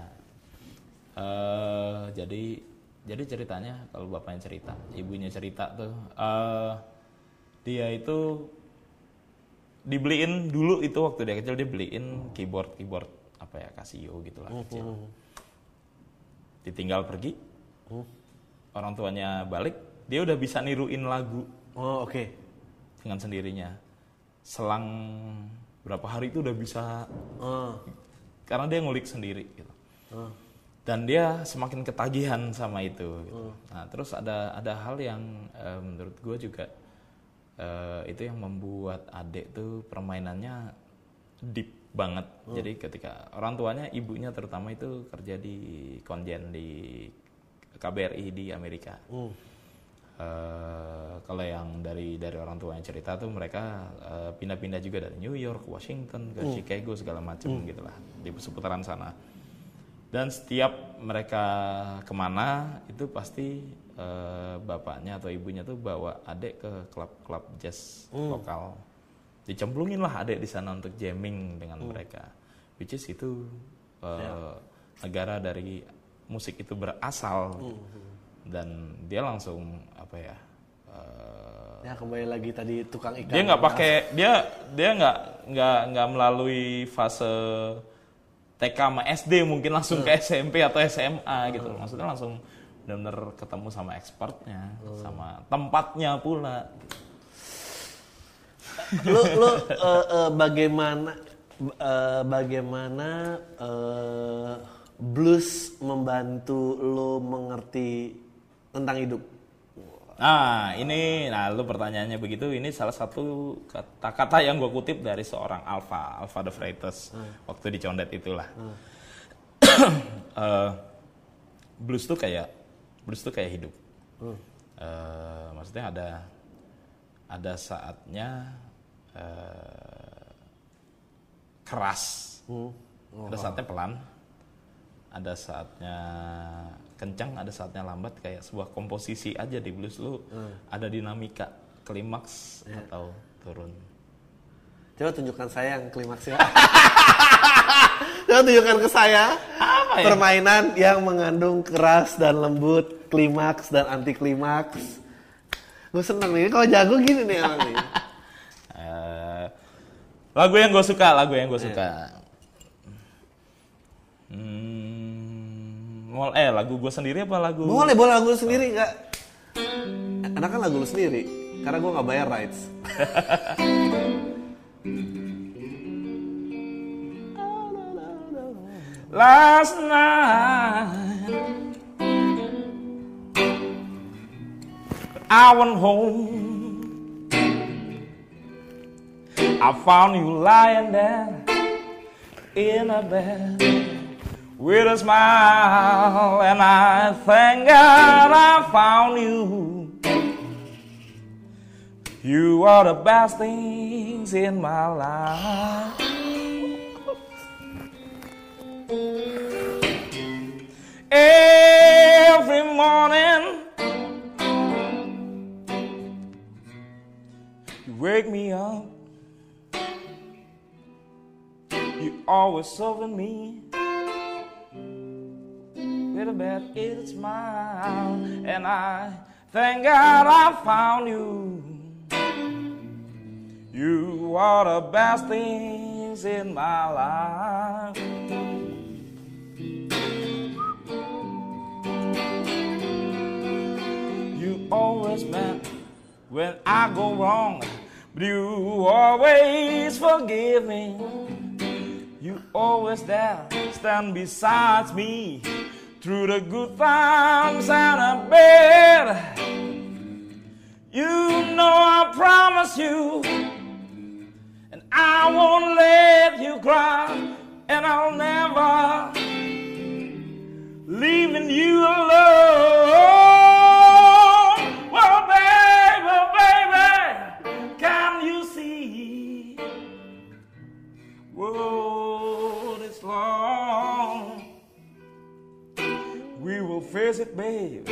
Eh, jadi jadi ceritanya kalau bapaknya cerita ibunya cerita tuh eh, dia itu dibeliin dulu itu waktu dia kecil dia beliin keyboard keyboard apa ya Casio gitulah kecil ditinggal pergi orang tuanya balik dia udah bisa niruin lagu oh oke dengan sendirinya. Selang berapa hari itu udah bisa oh karena dia ngulik sendiri gitu. oh Dan dia semakin ketagihan sama itu. Gitu. Nah terus ada ada hal yang eh, menurut gue juga eh, itu yang membuat adek tuh permainannya deep banget. Jadi ketika orang tuanya, ibunya terutama itu kerja di konjen di KBRI di Amerika. Hmm. Eh, kalau yang dari dari orang tua yang cerita tuh mereka eh, pindah-pindah juga dari New York, Washington, ke Chicago segala macam gitulah di seputaran sana. Dan setiap mereka ke mana itu pasti eh, bapaknya atau ibunya tuh bawa adik ke klub-klub jazz lokal. Dicemplungin lah adik di sana untuk jamming dengan mereka. Which is itu eh, negara dari musik itu berasal. Dan dia langsung apa ya eh, ya kembali lagi tadi tukang ikan. dia nggak pakai dia dia nggak nggak nggak melalui fase TK sama SD mungkin langsung ke SMP atau SMA gitu. Maksudnya langsung benar-benar ketemu sama expertnya sama tempatnya pula lu lu eh, eh, bagaimana eh, bagaimana eh, blues membantu lu mengerti tentang hidup Nah, ini, nah lu pertanyaannya begitu, ini salah satu kata-kata yang gue kutip dari seorang Alpha, Alpha the Freitas, waktu di Condet itulah. Eh, blues tuh kayak, blues tuh kayak hidup. Eh, maksudnya ada, ada saatnya eh, keras, ada saatnya pelan, ada saatnya kencang, ada saatnya lambat kayak sebuah komposisi aja di blues. Lu ada dinamika klimaks atau turun. coba tunjukkan saya yang klimaksnya. Coba tunjukkan ke saya. Ya? permainan yang mengandung keras dan lembut klimaks dan anti klimaks gue seneng nih kalau jago gini nih orang nih lagu yang gue suka, lagu yang gue suka. Hmm, eh lagu gue sendiri apa lagu? boleh boleh lagu lu sendiri nggak enak kan lagu lu sendiri karena gue nggak bayar rights Last night I went home I found you lying there in a bed with a smile, and I thank God I found you. You are the best things in my life. Every morning, you wake me up. You always serving me with a bad smile, and I thank God I found you. You are the best things in my life. You always meant when I go wrong, but you always forgive me. Always there, stand beside me through the good times and the bad. You know I promise you, and I won't let you cry, and I'll never leaving you alone. Will it, babe,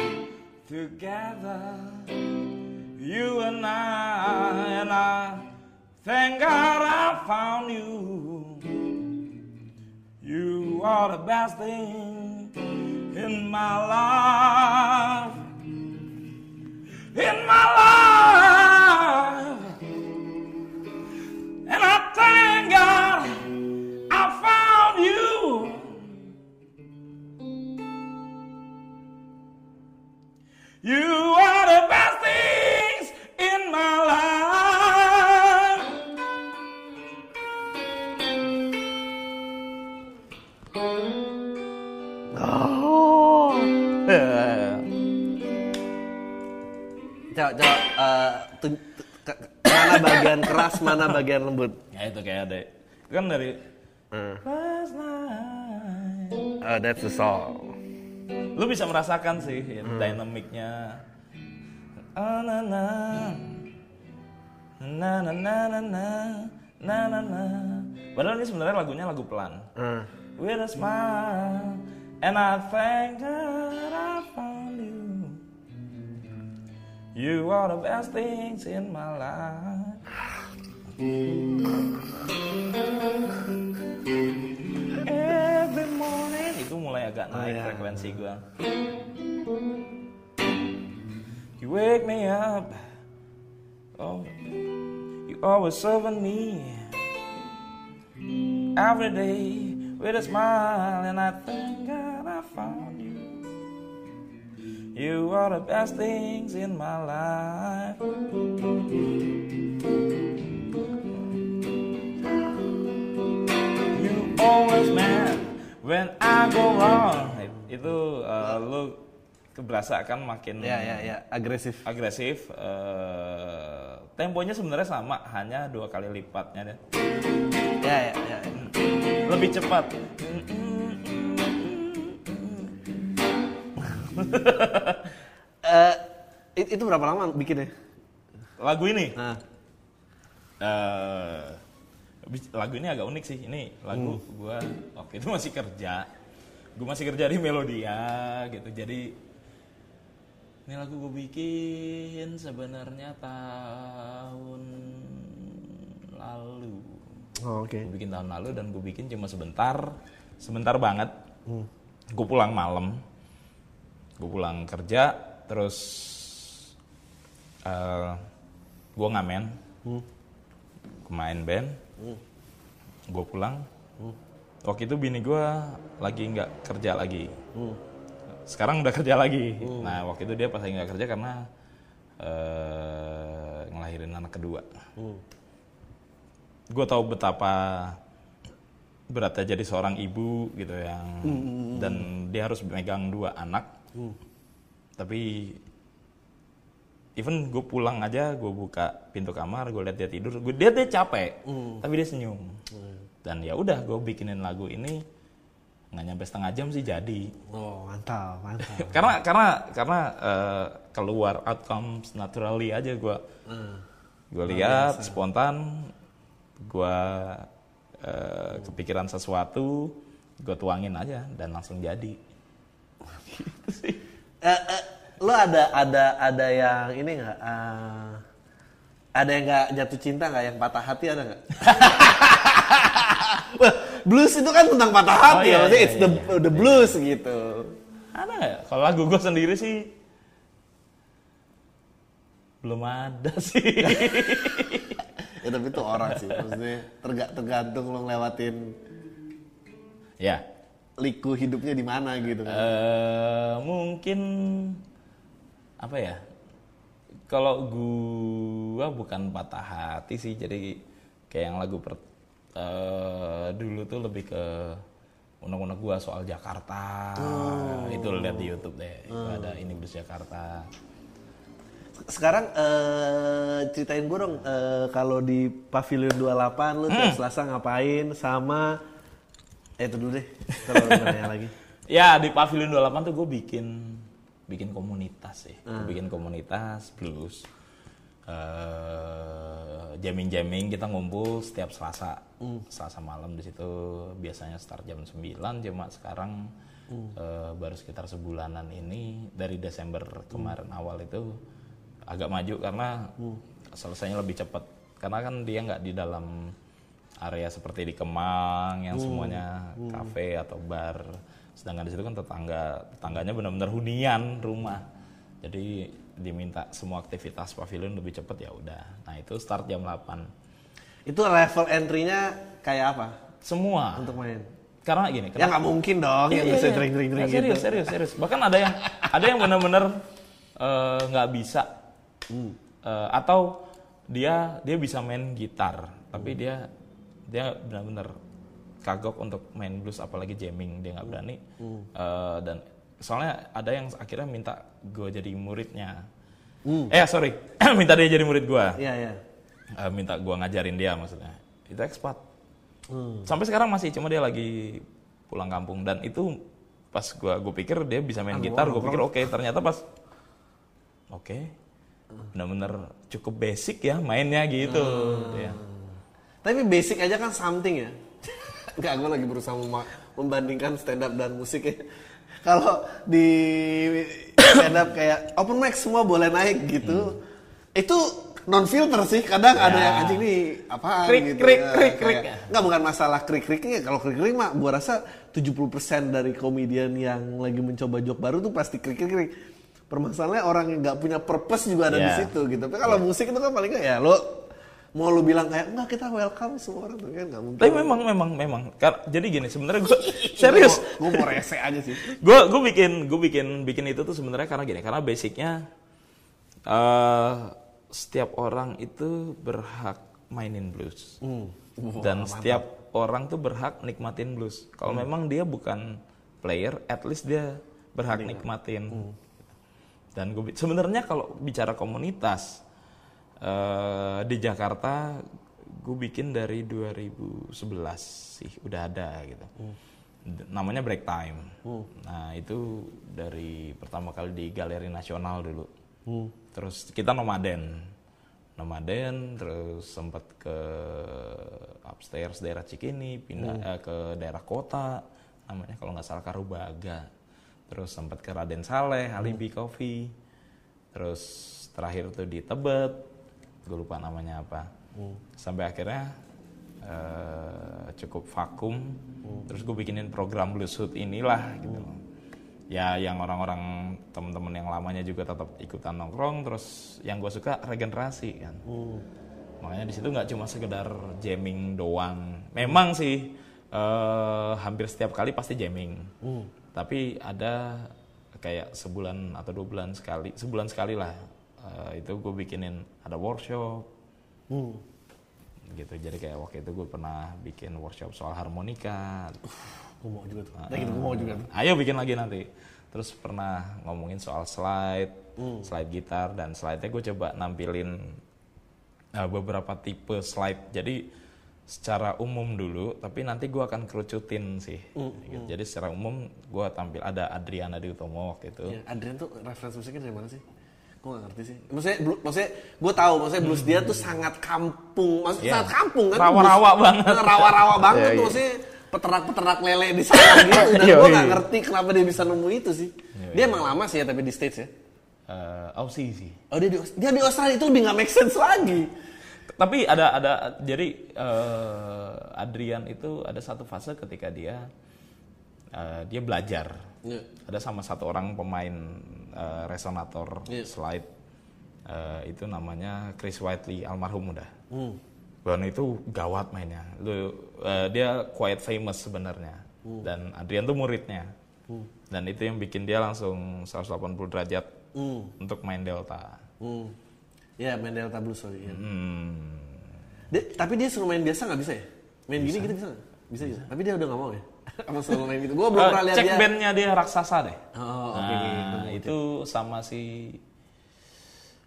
together. You and I, and I thank God I found you. You are the best thing in my life. In my life. And I thank God You are the best things in my life. Oh. Coba, coba eh, tu- mana bagian keras, mana bagian lembut. Ya itu kayak ada. Itu kan dari last night. Oh, that's the song. Lu bisa merasakan sih ya, dynamicnya. Ah, na na. Na na na na na. Na na na. Padahal ini sebenarnya lagunya lagu pelan. Hmm. With a smile and I thank God I found you. You are the best things in my life. Itu mulai agak naik oh, iya. frekuensi gua. You wake me up. Oh, you always serving me every day with a smile, and I thank God I found you. You are the best things in my life. You always man when I go wrong. Itu uh, lu keberasakan makin Ya, ya, ya, agresif. agresif. eh, temponya sebenarnya sama, hanya dua kali lipatnya deh. Ya, ya, ya. Lebih cepat. It- itu berapa lama bikinnya? Lagu ini, Nah, bis- lagu ini agak unik sih. Ini lagu gua waktu itu masih kerja. Gue masih kerja di Melodia gitu. Jadi ini lagu gue bikin sebenarnya tahun lalu. oh, oke. Gue bikin tahun lalu dan gue bikin cuma sebentar, sebentar banget. Gue pulang malam, gue pulang kerja, terus gue ngamen, gue main band, gue pulang. Waktu itu bini gue lagi nggak kerja lagi. Sekarang udah kerja lagi. Nah waktu itu dia pas lagi nggak kerja karena eh, ngelahirin anak kedua gue tahu betapa beratnya jadi seorang ibu gitu yang dan dia harus megang dua anak tapi even gue pulang aja gue buka pintu kamar gue lihat dia tidur gue dia dia capek tapi dia senyum. Dan ya udah gue bikinin lagu ini nggak nyampe setengah jam sih jadi. Oh, mantap, mantap. karena karena karena eh, keluar outcomes naturally aja gue Hmm. gue lihat spontan gue eh, kepikiran sesuatu gue tuangin aja dan langsung jadi. Gitu sih. Eh, eh, lo ada ada ada yang ini nggak? eh, ada yang nggak jatuh cinta nggak? Yang patah hati ada nggak? Blues itu kan tentang patah hati Oh, iya, ya, maksudnya iya, it's the the blues gitu. ada ya kalau lagu gue sendiri sih belum ada sih Ya tapi itu orang sih, maksudnya terga- tergantung lo ngelewatin ya liku hidupnya di mana gitu kan. eh mungkin apa ya kalau gua bukan patah hati sih jadi kayak yang lagu per, eh, dulu tuh lebih ke unek-unek gua soal Jakarta itu lihat di YouTube deh itu ada ini bus Jakarta Sekarang eh, ceritain gue dong eh, kalau di Pavilion 28 lu tiap Selasa ngapain sama eh itu dulu deh. Kalau nanya lagi. Ya di Pavilion 28 tuh gue bikin bikin komunitas sih. Gua bikin komunitas blues. eh jamming-jamming kita ngumpul setiap Selasa. Selasa malam di situ biasanya start jam 9 cuma sekarang eh, baru sekitar sebulanan ini dari Desember kemarin awal itu agak maju karena selesainya lebih cepat. Karena kan dia nggak di dalam area seperti di Kemang yang semuanya kafe atau bar. Sedangkan di situ kan tetangga tetangganya benar-benar hunian rumah. Jadi diminta semua aktivitas pavilion lebih cepat ya udah. Nah, itu start jam 8. Itu level entry-nya kayak apa Semua. untuk main? Karena gini, Ya nggak mungkin dong Iya, yang iya, bisa iya. Nah, gitu. Serius, serius, serius. Bahkan ada yang ada yang benar-benar eh, nggak bisa Hmm. Eh, atau dia dia bisa main gitar, tapi Hmm. dia dia benar-benar kagok untuk main blues apalagi jamming dia nggak berani. Hmm. Eh, dan soalnya ada yang akhirnya minta gue jadi muridnya. Hmm. Eh sorry, minta dia jadi murid gue. Iya, iya. Eh, minta gua ngajarin dia maksudnya itu ekspat Hmm. sampai sekarang masih cuma dia lagi pulang kampung dan itu pas gua gue pikir dia bisa main gitar gue pikir oke ternyata pas oke benar-benar cukup basic ya mainnya gitu ya. Tapi basic aja kan something ya. Enggak, gue lagi berusaha mema- membandingkan stand up dan musik ya. Kalau di stand up kayak open mic semua boleh naik gitu. Itu non filter sih. Kadang ada yang anjing nih apaan Krik, gitu. krik, ya. krik, Kayak- krik. Nggak bukan masalah krik-kriknya. Kalau krik-krik mah gua rasa 70% dari komedian yang lagi mencoba joke baru tuh pasti krik-krik. Permasalahannya orang yang nggak punya purpose juga ada di Ya. situ gitu. Tapi kalau musik itu kan paling ya lo mau lu bilang kayak enggak kita welcome semua orang. Tuh kan nggak mungkin. tapi memang memang memang. Jadi gini sebenarnya gue serius. Gue mau rese aja sih. gue gue bikin gue bikin bikin itu tuh sebenarnya karena gini karena basicnya eh setiap orang itu berhak mainin blues. Hmm. dan setiap orang tuh berhak nikmatin blues. Kalau memang dia bukan player at least dia berhak nikmatin. Dan gue sebenarnya kalau bicara komunitas eh, di Jakarta gue bikin dari 2011 sih udah ada gitu. D- namanya break time. Nah itu dari pertama kali di Galeri Nasional dulu. Terus kita nomaden. Nomaden terus sempat ke upstairs daerah Cikini pindah eh, ke daerah kota namanya kalau nggak salah Karubaga. Terus sempat ke Raden Saleh Alibi Coffee. Terus terakhir tuh di Tebet gue lupa namanya apa. Sampai akhirnya eh, cukup vakum. Terus gue bikinin program Blueshoot inilah gitu. Ya yang orang-orang temen-temen yang lamanya juga tetap ikutan nongkrong. Terus yang gue suka regenerasi kan. Makanya di situ nggak cuma sekedar jamming doang. Memang sih eh, hampir setiap kali pasti jamming. Tapi ada kayak sebulan atau dua bulan sekali sebulan sekali lah eh, itu gue bikinin ada workshop Hmm. gitu jadi kayak waktu itu gue pernah bikin workshop soal harmonika Gue mau juga tuh. Nah, gitu gue mau juga tuh. Ayo bikin lagi nanti. terus pernah ngomongin soal slide, slide gitar dan slide-nya gue coba nampilin uh, beberapa tipe slide. Jadi secara umum dulu, tapi nanti gue akan kerucutin sih. Gitu. Jadi secara umum gue tampil ada Adriana di Utomo waktu itu. Ya, Adrian tuh referensi musiknya dari mana sih? Gue gak ngerti sih. Maksudnya, blu- maksudnya gue tahu, maksudnya blues dia tuh sangat kampung, maksudnya Iya. sangat kampung kan? Rawa-rawa banget. Rawa-rawa banget Iya, tuh, iya. maksudnya peternak-peternak lele di sana gitu. Dan Iya, gue iya. gak ngerti kenapa dia bisa nemu itu sih. Dia emang lama sih ya tapi di stage ya. Uh, Aussie sih. Oh dia di, dia di Australia itu lebih gak make sense lagi. Tapi ada ada jadi eh, Adrian itu ada satu fase ketika dia eh, dia belajar. Iya. Ada sama satu orang pemain eh, resonator Iya. slide eh, itu namanya Chris Whiteley almarhum udah. Hmm. Itu gawat mainnya. Lu eh, dia quite famous sebenarnya. Hmm. Dan Adrian tuh muridnya. Dan itu yang bikin dia langsung 180 derajat Hmm. untuk main delta. Hmm. Ya main Delta Blues sorry. Ya. Hmm. Dia- tapi dia suruh main biasa nggak bisa ya? Main gini gitu bisa nggak? Bisa bisa. Tapi dia udah nggak mau ya? Suruh main gitu? Gue belum Eh, pernah lihat cek dia. bandnya dia raksasa deh. Oh, oke, nah, oke, oke. itu sama si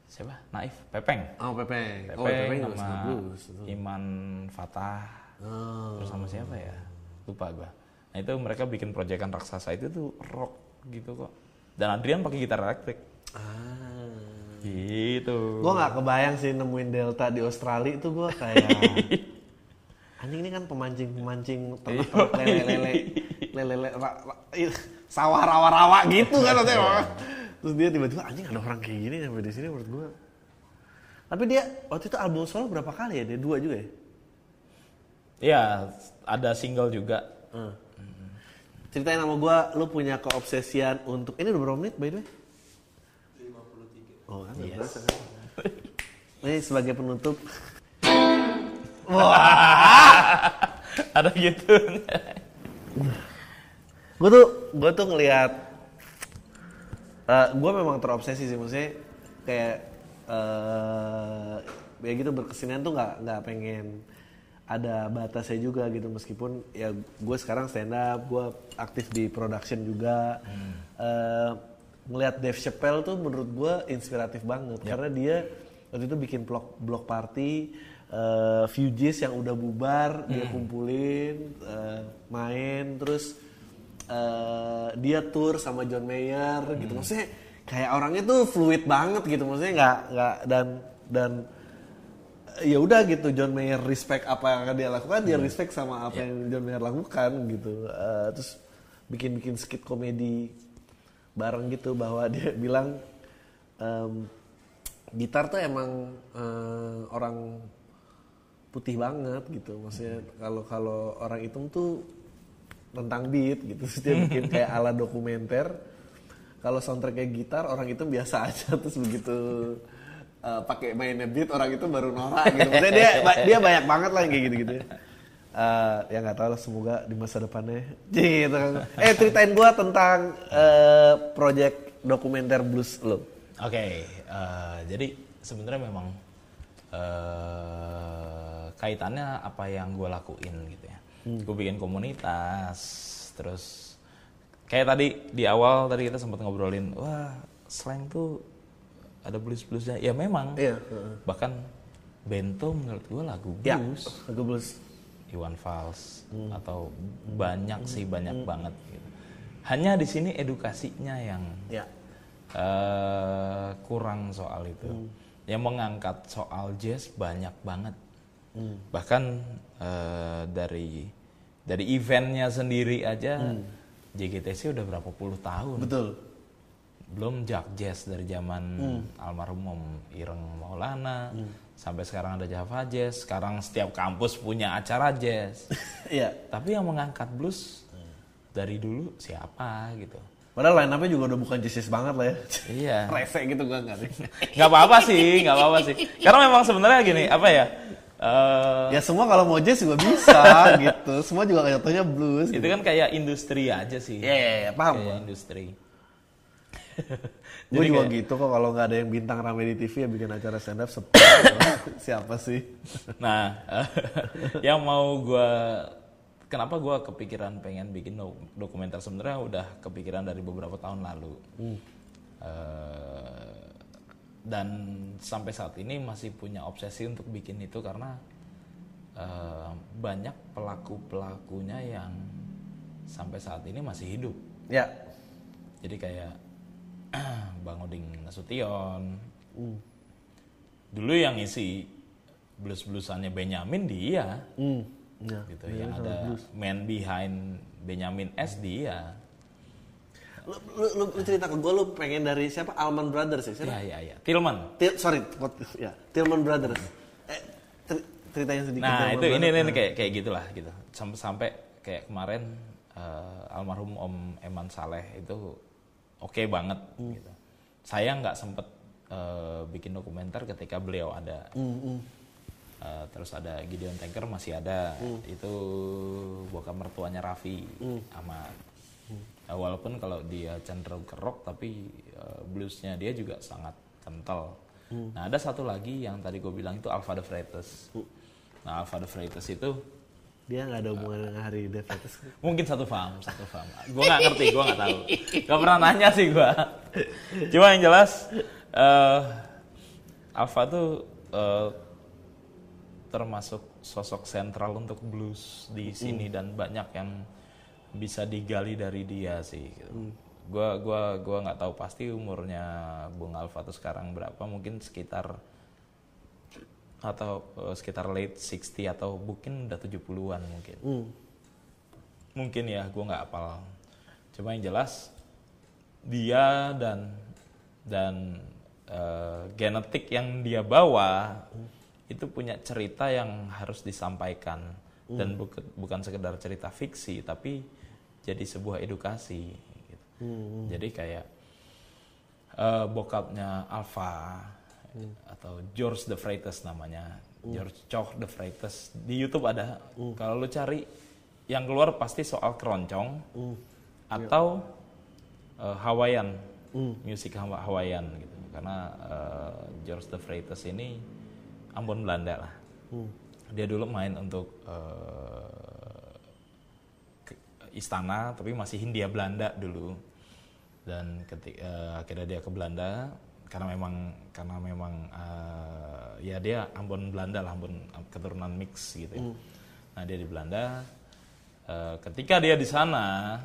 siapa? Naif, Pepeng. Oh Pepeng. Pepeng, Oh Pepeng sama sama blues. Iman Fatah. Oh. Terus sama siapa ya? Lupa gua. Nah, itu mereka bikin proyekan raksasa itu tuh rock gitu kok. Dan Adrian pakai gitar elektrik. Ah. Gitu. Gue nggak kebayang sih nemuin Delta di Australia itu gue kayak anjing ini kan pemancing pemancing ternak lele lele lele lele sawah rawa rawa gitu kan maksudnya. Terus dia tiba-tiba anjing ada orang kayak gini sampai di sini menurut gue. Tapi dia waktu itu album solo berapa kali ya? Dia dua juga ya? Iya, ada single juga. Hmm. Ceritain sama gue, lu punya keobsesian untuk ini udah berapa menit by the way? 53. Oh, kan udah berasa kan? Ini sebagai penutup. ada gitu. gue tuh gue tuh ngelihat gue memang terobsesi sih maksudnya kayak eh ya gitu berkesenian tuh nggak nggak pengen ada batasnya juga gitu. Meskipun ya gue sekarang stand up gue aktif di production juga. Eh, ngelihat Dave Chappelle tuh menurut gue inspiratif banget. Karena dia waktu itu bikin blog blog party eh Fugees yang udah bubar dia kumpulin eh, main terus eh, dia tour sama John Mayer gitu. Maksudnya kayak orangnya tuh fluid banget gitu. Maksudnya nggak nggak dan dan ya udah gitu. John Mayer respect apa yang akan dia lakukan dia respect sama apa yang John Mayer lakukan gitu. Eh, terus bikin bikin skit komedi bareng gitu bahwa dia bilang em, gitar tuh emang eh, orang putih banget gitu. Maksudnya kalau kalau orang hitam tuh tentang beat gitu. Terus dia bikin kayak ala dokumenter. Kalau soundtracknya gitar orang itu biasa aja. Terus begitu uh, pakai mainnya beat orang itu baru norak gitu. Maksudnya dia dia banyak banget lah yang kayak gitu gitu ya Uh, ya nggak tahu lah semoga di masa depannya. Gitu kan. eh ceritain gua tentang uh, project dokumenter blues lo. Oke, eh, jadi sebenarnya memang eh, kaitannya apa yang gue lakuin gitu ya. Gue bikin komunitas, terus kayak tadi di awal tadi kita sempat ngobrolin, wah slang tuh ada blues bluesnya. Ya memang. Iya, heeh. Bahkan Bento menurut gue lagu ya blues. lagu blues Iwan Fals atau banyak sih banyak banget gitu. Hanya di sini edukasinya yang ya eh, kurang soal itu. Yang mengangkat soal jazz banyak banget. Bahkan eh, dari dari eventnya sendiri aja JGTC udah berapa puluh tahun. betul Belum Jack Jazz dari zaman almarhum Om Ireng Maulana sampai sekarang ada Java Jazz. Sekarang setiap kampus punya acara jazz. Iya. Tapi yang mengangkat blues dari dulu siapa gitu. Padahal line up-nya juga udah bukan jazz banget lah ya. Iya. Rese gitu gua nggak sih. nggak apa-apa sih, nggak apa-apa sih. Karena memang sebenarnya gini, apa ya? Eh, ya semua kalau mau jazz juga bisa gitu. Semua juga jatuhnya blues. itu kan kayak industri aja sih. Iya, iya, iya, paham Kayak gua. industri. Gue Jadi juga kayak- gitu kok kalau nggak ada yang bintang rame di TV ya bikin acara stand up sepi. Siapa sih? Nah, yang mau gua kenapa gue kepikiran pengen bikin do- dokumenter sebenarnya udah kepikiran dari beberapa tahun lalu Eh, dan sampai saat ini masih punya obsesi untuk bikin itu karena eh, banyak pelaku pelakunya yang sampai saat ini masih hidup Ya. jadi kayak Bang Oding Nasution dulu yang ngisi blues bluesannya Benyamin dia Hmm. Ya. gitu yang ada man behind Benyamin S dia Lu, lu, lu, lu cerita ke gue lu pengen dari siapa? Alman Brothers ya? Siapa? ya ya ya Tillman Til- sorry, what- ya, Tillman Brothers. Eh, cer- ceritanya sedikit. nah Tillman itu ini, Brothers. ini kayak kayak gitulah gitu sampai sampai kayak kemarin eh, almarhum Om Eman Saleh itu oke banget gitu saya nggak sempet eh, bikin dokumenter ketika beliau ada Eh, terus ada Gideon Tanker masih ada itu bokap mertuanya Raffi Eh, walaupun kalau dia cenderung ke rock tapi eh, bluesnya dia juga sangat kental. Nah ada satu lagi yang tadi gue bilang itu Alpha the Freitas nah Alpha the Freitas itu Dia nggak ada hubungan dengan hari Devatus. mungkin satu farm satu farm gue nggak ngerti gue nggak tahu. Gak pernah nanya sih gue cuma yang jelas eh Alpha tuh eh, termasuk sosok sentral untuk blues di sini dan banyak yang bisa digali dari dia sih gitu. gua gua gua nggak tahu pasti umurnya Bung Alpha tuh sekarang berapa mungkin sekitar atau eh, sekitar late 60 atau mungkin udah 70-an mungkin. Hmm. mungkin ya gue nggak apal cuma yang jelas dia dan dan eh, genetik yang dia bawa itu punya cerita yang harus disampaikan. Dan bukan bukan sekedar cerita fiksi tapi jadi sebuah edukasi gitu. jadi kayak eh, bokapnya Alpha atau George the Freitas namanya. George Chow the Freitas di YouTube ada. Kalau lu cari yang keluar pasti soal keroncong atau eh, Hawaiian. Musik Hawa- Hawaiian gitu. Karena eh, George the Freitas ini Ambon Belanda lah. Dia dulu main untuk ke- istana tapi masih Hindia Belanda dulu. Dan ketika akhirnya dia ke Belanda karena memang karena memang eh, ya dia Ambon Belanda lah Ambon keturunan mix gitu ya. nah dia di Belanda. Eh, ketika dia di sana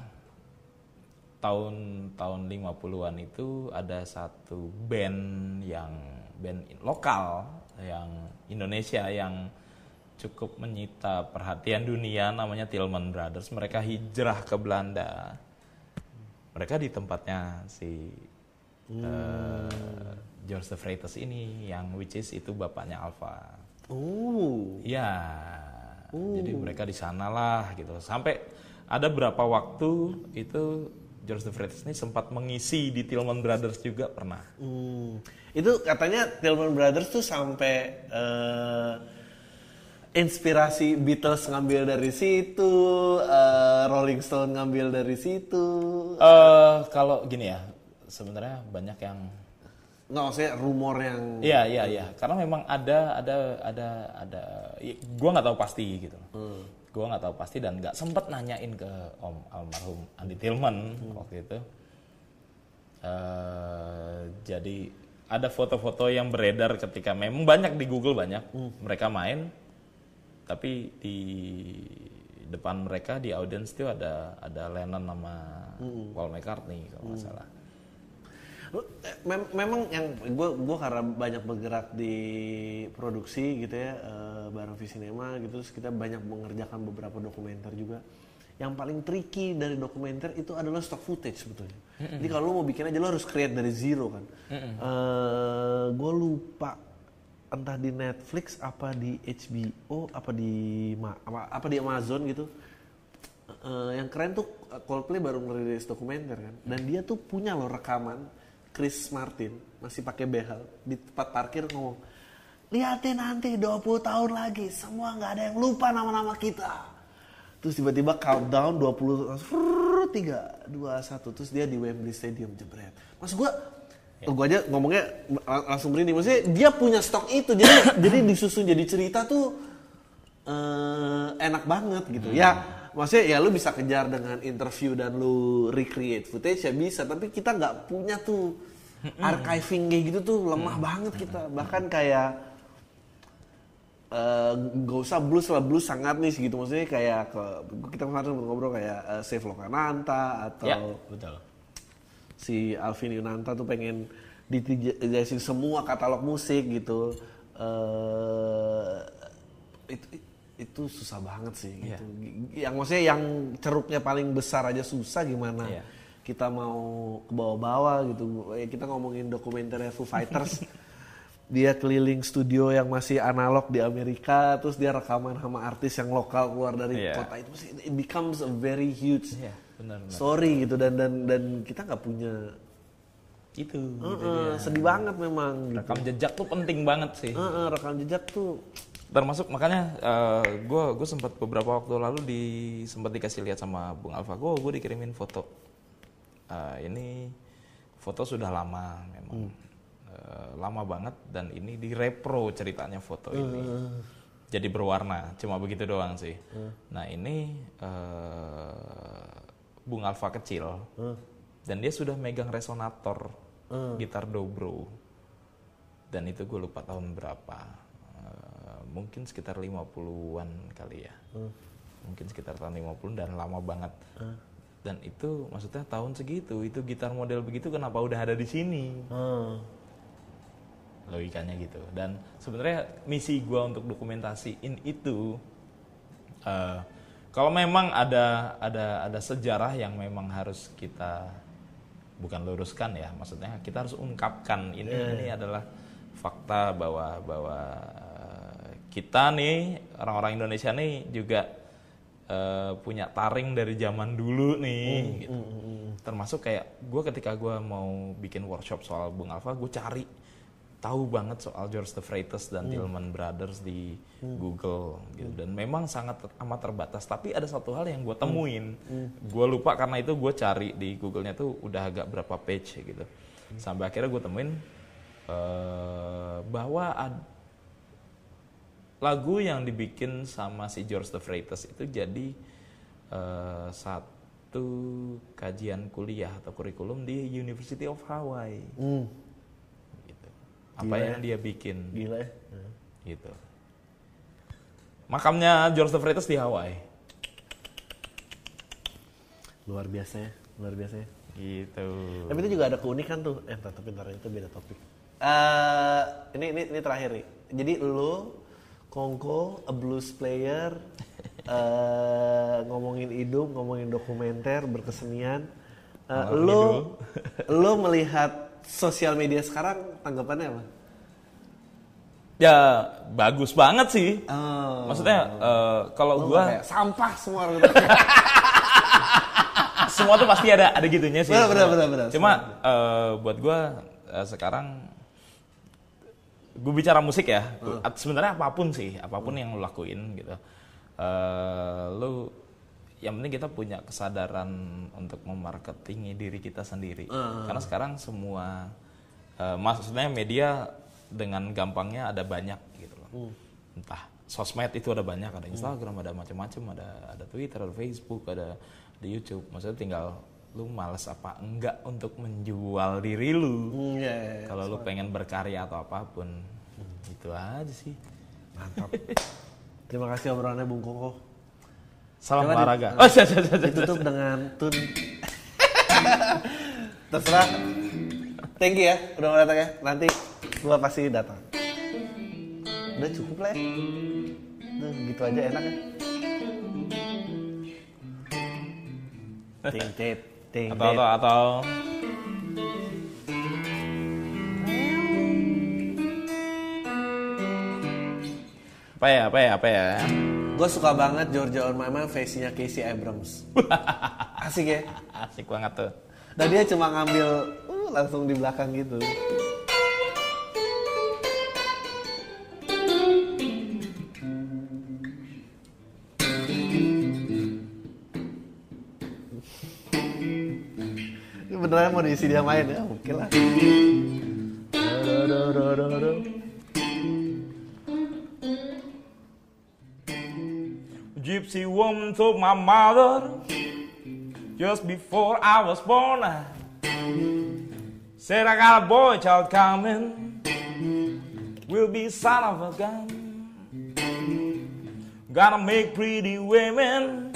tahun tahun 50-an itu ada satu band yang band lokal yang Indonesia yang cukup menyita perhatian dunia namanya Tillman Brothers. Mereka hijrah ke Belanda. Mereka di tempatnya si eh, George the Freitas ini yang which is itu bapaknya Alpha. Oh. Ya, jadi mereka di sana lah gitu. Sampai ada berapa waktu itu George the Freitas ini sempat mengisi di Tillman Brothers juga pernah. Hmm. Itu katanya Tillman Brothers tuh sampai eh, inspirasi Beatles ngambil dari situ, eh, Rolling Stone ngambil dari situ. Eh kalau gini ya, sebenarnya banyak yang Nggak maksudnya rumor yang Iya iya iya, karena memang ada ada ada ada, ya, gua nggak tahu pasti gitu. Gua nggak tahu pasti dan nggak sempet nanyain ke Om almarhum Andi Tillman waktu itu. Eh, jadi ada foto-foto yang beredar ketika memang banyak di Google banyak mereka main, tapi di depan mereka di audiens itu ada ada Lennon sama Paul McCartney kalau nggak salah. Lu- eh, mem- memang yang gue gua karena banyak bergerak di produksi gitu ya eh, bareng Visinema gitu terus kita banyak mengerjakan beberapa dokumenter juga. Yang paling tricky dari dokumenter itu adalah stock footage sebetulnya. Jadi kalau lu mau bikin aja lo harus create dari zero kan. Gue lupa entah di Netflix apa di HBO apa di apa, apa di Amazon gitu. Eh, yang keren tuh Coldplay baru ngerilis dokumenter kan. Dan dia tuh punya loh rekaman Chris Martin masih pakai behel di tempat parkir ngomong liatin nanti 20 tahun lagi semua nggak ada yang lupa nama-nama kita. Terus tiba-tiba countdown 20 frrrr, 3 2 1 terus dia di Wembley Stadium jebret. Maksud gua Oh, gua aja ngomongnya lang- langsung merinding maksudnya dia punya stok itu jadi jadi disusun jadi cerita tuh eh, enak banget gitu. Ya maksudnya ya lu bisa kejar dengan interview dan lu recreate footage ya bisa, tapi kita nggak punya tuh archiving kayak gitu tuh lemah banget kita. Bahkan kayak eh, gak usah blues lah blues sangat nih gitu maksudnya kayak ke kita kemarin ngobrol kayak eh, Save Lokananta atau Ya, betul. Si Alvin Yunanta tuh pengen dijelasin semua katalog musik gitu eh itu itu susah banget sih Iya. gitu. Yang maksudnya yang ceruknya paling besar aja susah gimana Iya. kita mau ke bawah-bawah gitu. Eh, Kita ngomongin dokumenter Foo Fighters. dia keliling studio yang masih analog di Amerika, terus dia rekaman sama artis yang lokal keluar dari Iya. kota itu, it becomes a very huge Iya, benar benar. story gitu dan dan dan kita nggak punya Itu. Heeh, sedih banget memang gitu. Rekam jejak tuh penting banget sih. Heeh, rekam jejak tuh termasuk makanya gue gue sempat beberapa waktu lalu di sempat dikasih lihat sama Bung Alfa gue gue dikirimin foto Eh, ini foto sudah lama memang Eh, lama banget dan ini di repro ceritanya foto ini jadi berwarna cuma begitu doang sih nah ini eh, Bung Alfa kecil. Dan dia sudah megang resonator gitar dobro. Dan itu gue lupa tahun berapa. Eh, mungkin sekitar 50-an kali ya. Mungkin sekitar tahun 50 dan lama banget. Dan itu maksudnya tahun segitu itu gitar model begitu kenapa udah ada di sini? Hmm. logikanya gitu. Dan sebenarnya misi gua untuk dokumentasiin itu eh, kalau memang ada ada ada sejarah yang memang harus kita bukan luruskan ya maksudnya kita harus ungkapkan. Ini ini adalah fakta bahwa bahwa eh, kita nih orang-orang Indonesia nih juga eh, punya taring dari zaman dulu nih gitu. termasuk kayak gue ketika gue mau bikin workshop soal Bung Alfa gue cari tahu banget soal George the Freitas dan Tillman Brothers di Google gitu. Dan memang sangat amat terbatas. Tapi ada satu hal yang gue temuin. Gue lupa karena itu gue cari di Google-nya tuh udah agak berapa page gitu. Sampai akhirnya gue temuin eh, bahwa ad- lagu yang dibikin sama si George the Freitas itu jadi eh, satu kajian kuliah atau kurikulum di University of Hawaii. Hmm, Apa yang dia bikin gila ya. gitu. Makamnya George the Freitas di Hawaii. Luar biasa ya, luar biasa ya. Gitu. Tapi itu juga ada keunikan tuh. Eh, tapi ntar itu beda topik. Eh, ini, ini ini terakhir nih. Jadi lu Kongko, a blues player, eh ngomongin hidup, ngomongin dokumenter, berkesenian. Ngalor lu lu melihat sosial media sekarang tanggapannya apa? Ya bagus banget sih. Oh. Maksudnya eh, kalau Lu gua sampah semua gitu. semua tuh pasti ada ada gitunya sih. Benar, benar, benar, benar. Cuma eh, buat gua eh, sekarang gue bicara musik ya. At- Sebenarnya apa pun sih, apa pun yang lu lakuin gitu. Eh, lu yang penting kita punya kesadaran untuk memarketingi diri kita sendiri. Karena sekarang semua eh, maksudnya media dengan gampangnya ada banyak gitu loh. Entah sosmed itu ada banyak, ada Instagram, ada macam-macam, ada ada Twitter, ada Facebook, ada di YouTube. Maksudnya tinggal lu males apa enggak untuk menjual diri lu. Hmm, iya, iya, iya. Kalau lu pengen berkarya atau apa pun, itu aja sih. Mantap. Terima kasih obrolannya Bung Koko. Salam Coba di- olahraga. Oh, siap, siap, siap, siap. Ditutup dengan tun. Terserah. Thank you ya, udah mau datang ya. Nanti gua pasti datang. Udah cukup lah ya. Udah gitu aja enak ya. Ting tit, ting Atau atau atau apa ya apa ya apa ya Gue suka banget Georgia on My Mind face-nya Casey Abrams. Asik ya. asik banget tuh Dan dia cuma ngambil uh, langsung di belakang gitu. Ini beneran mau diisi dia main ya? Oke lah. Told my mother just before I was born. Said I got a boy child coming, will be son of a gun. Gotta make pretty women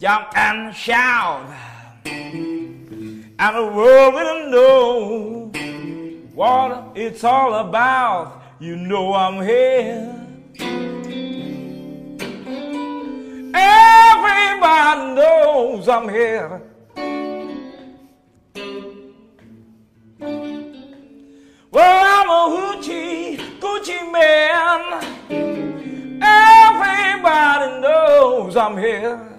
jump and shout, and the world will know what it's all about. You know I'm here. Everybody knows I'm here. Well, I'm a hoochie, Gucci man. Everybody knows I'm here.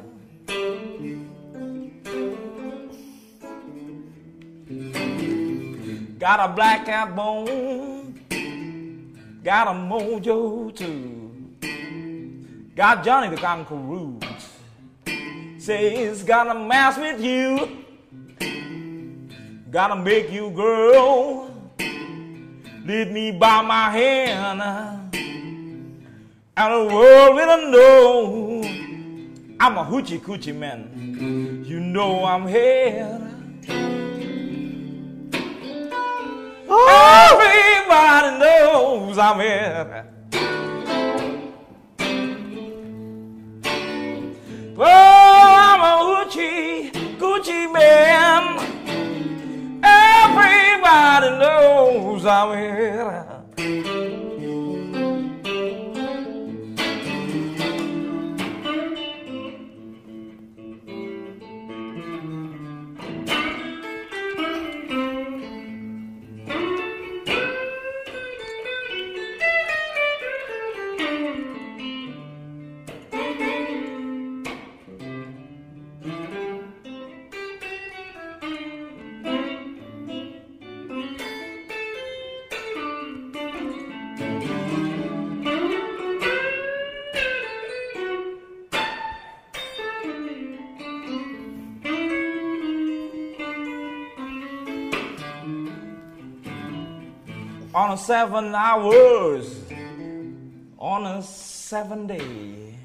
Got a black cat bone, got a mojo too. Got Johnny the Conqueror says gonna mess with you, gotta make you girl. Lead me by my hand, and the world will know I'm a hoochie coochie man. You know I'm here. Oh! Everybody knows I'm here. Hoochie Gucci man. Everybody knows I'm here. Seven hours, on a seven day,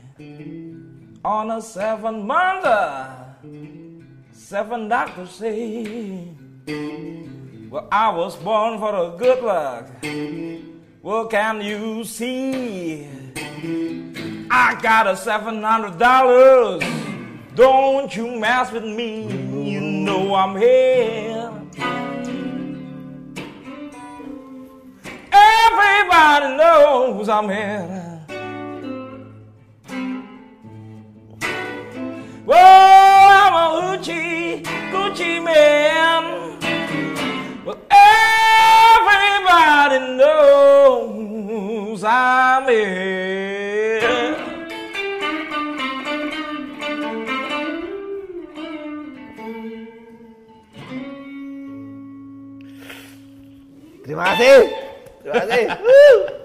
on a seven month, seven doctors say, well, I was born for a good luck. Well, can you see? I got a seven hundred dollars. Don't you mess with me. You know I'm here. Everybody knows I'm here. Well, I'm a hoochie, Gucci man. Well, everybody knows I'm here. Terima kasih. Terima kasih. Woo.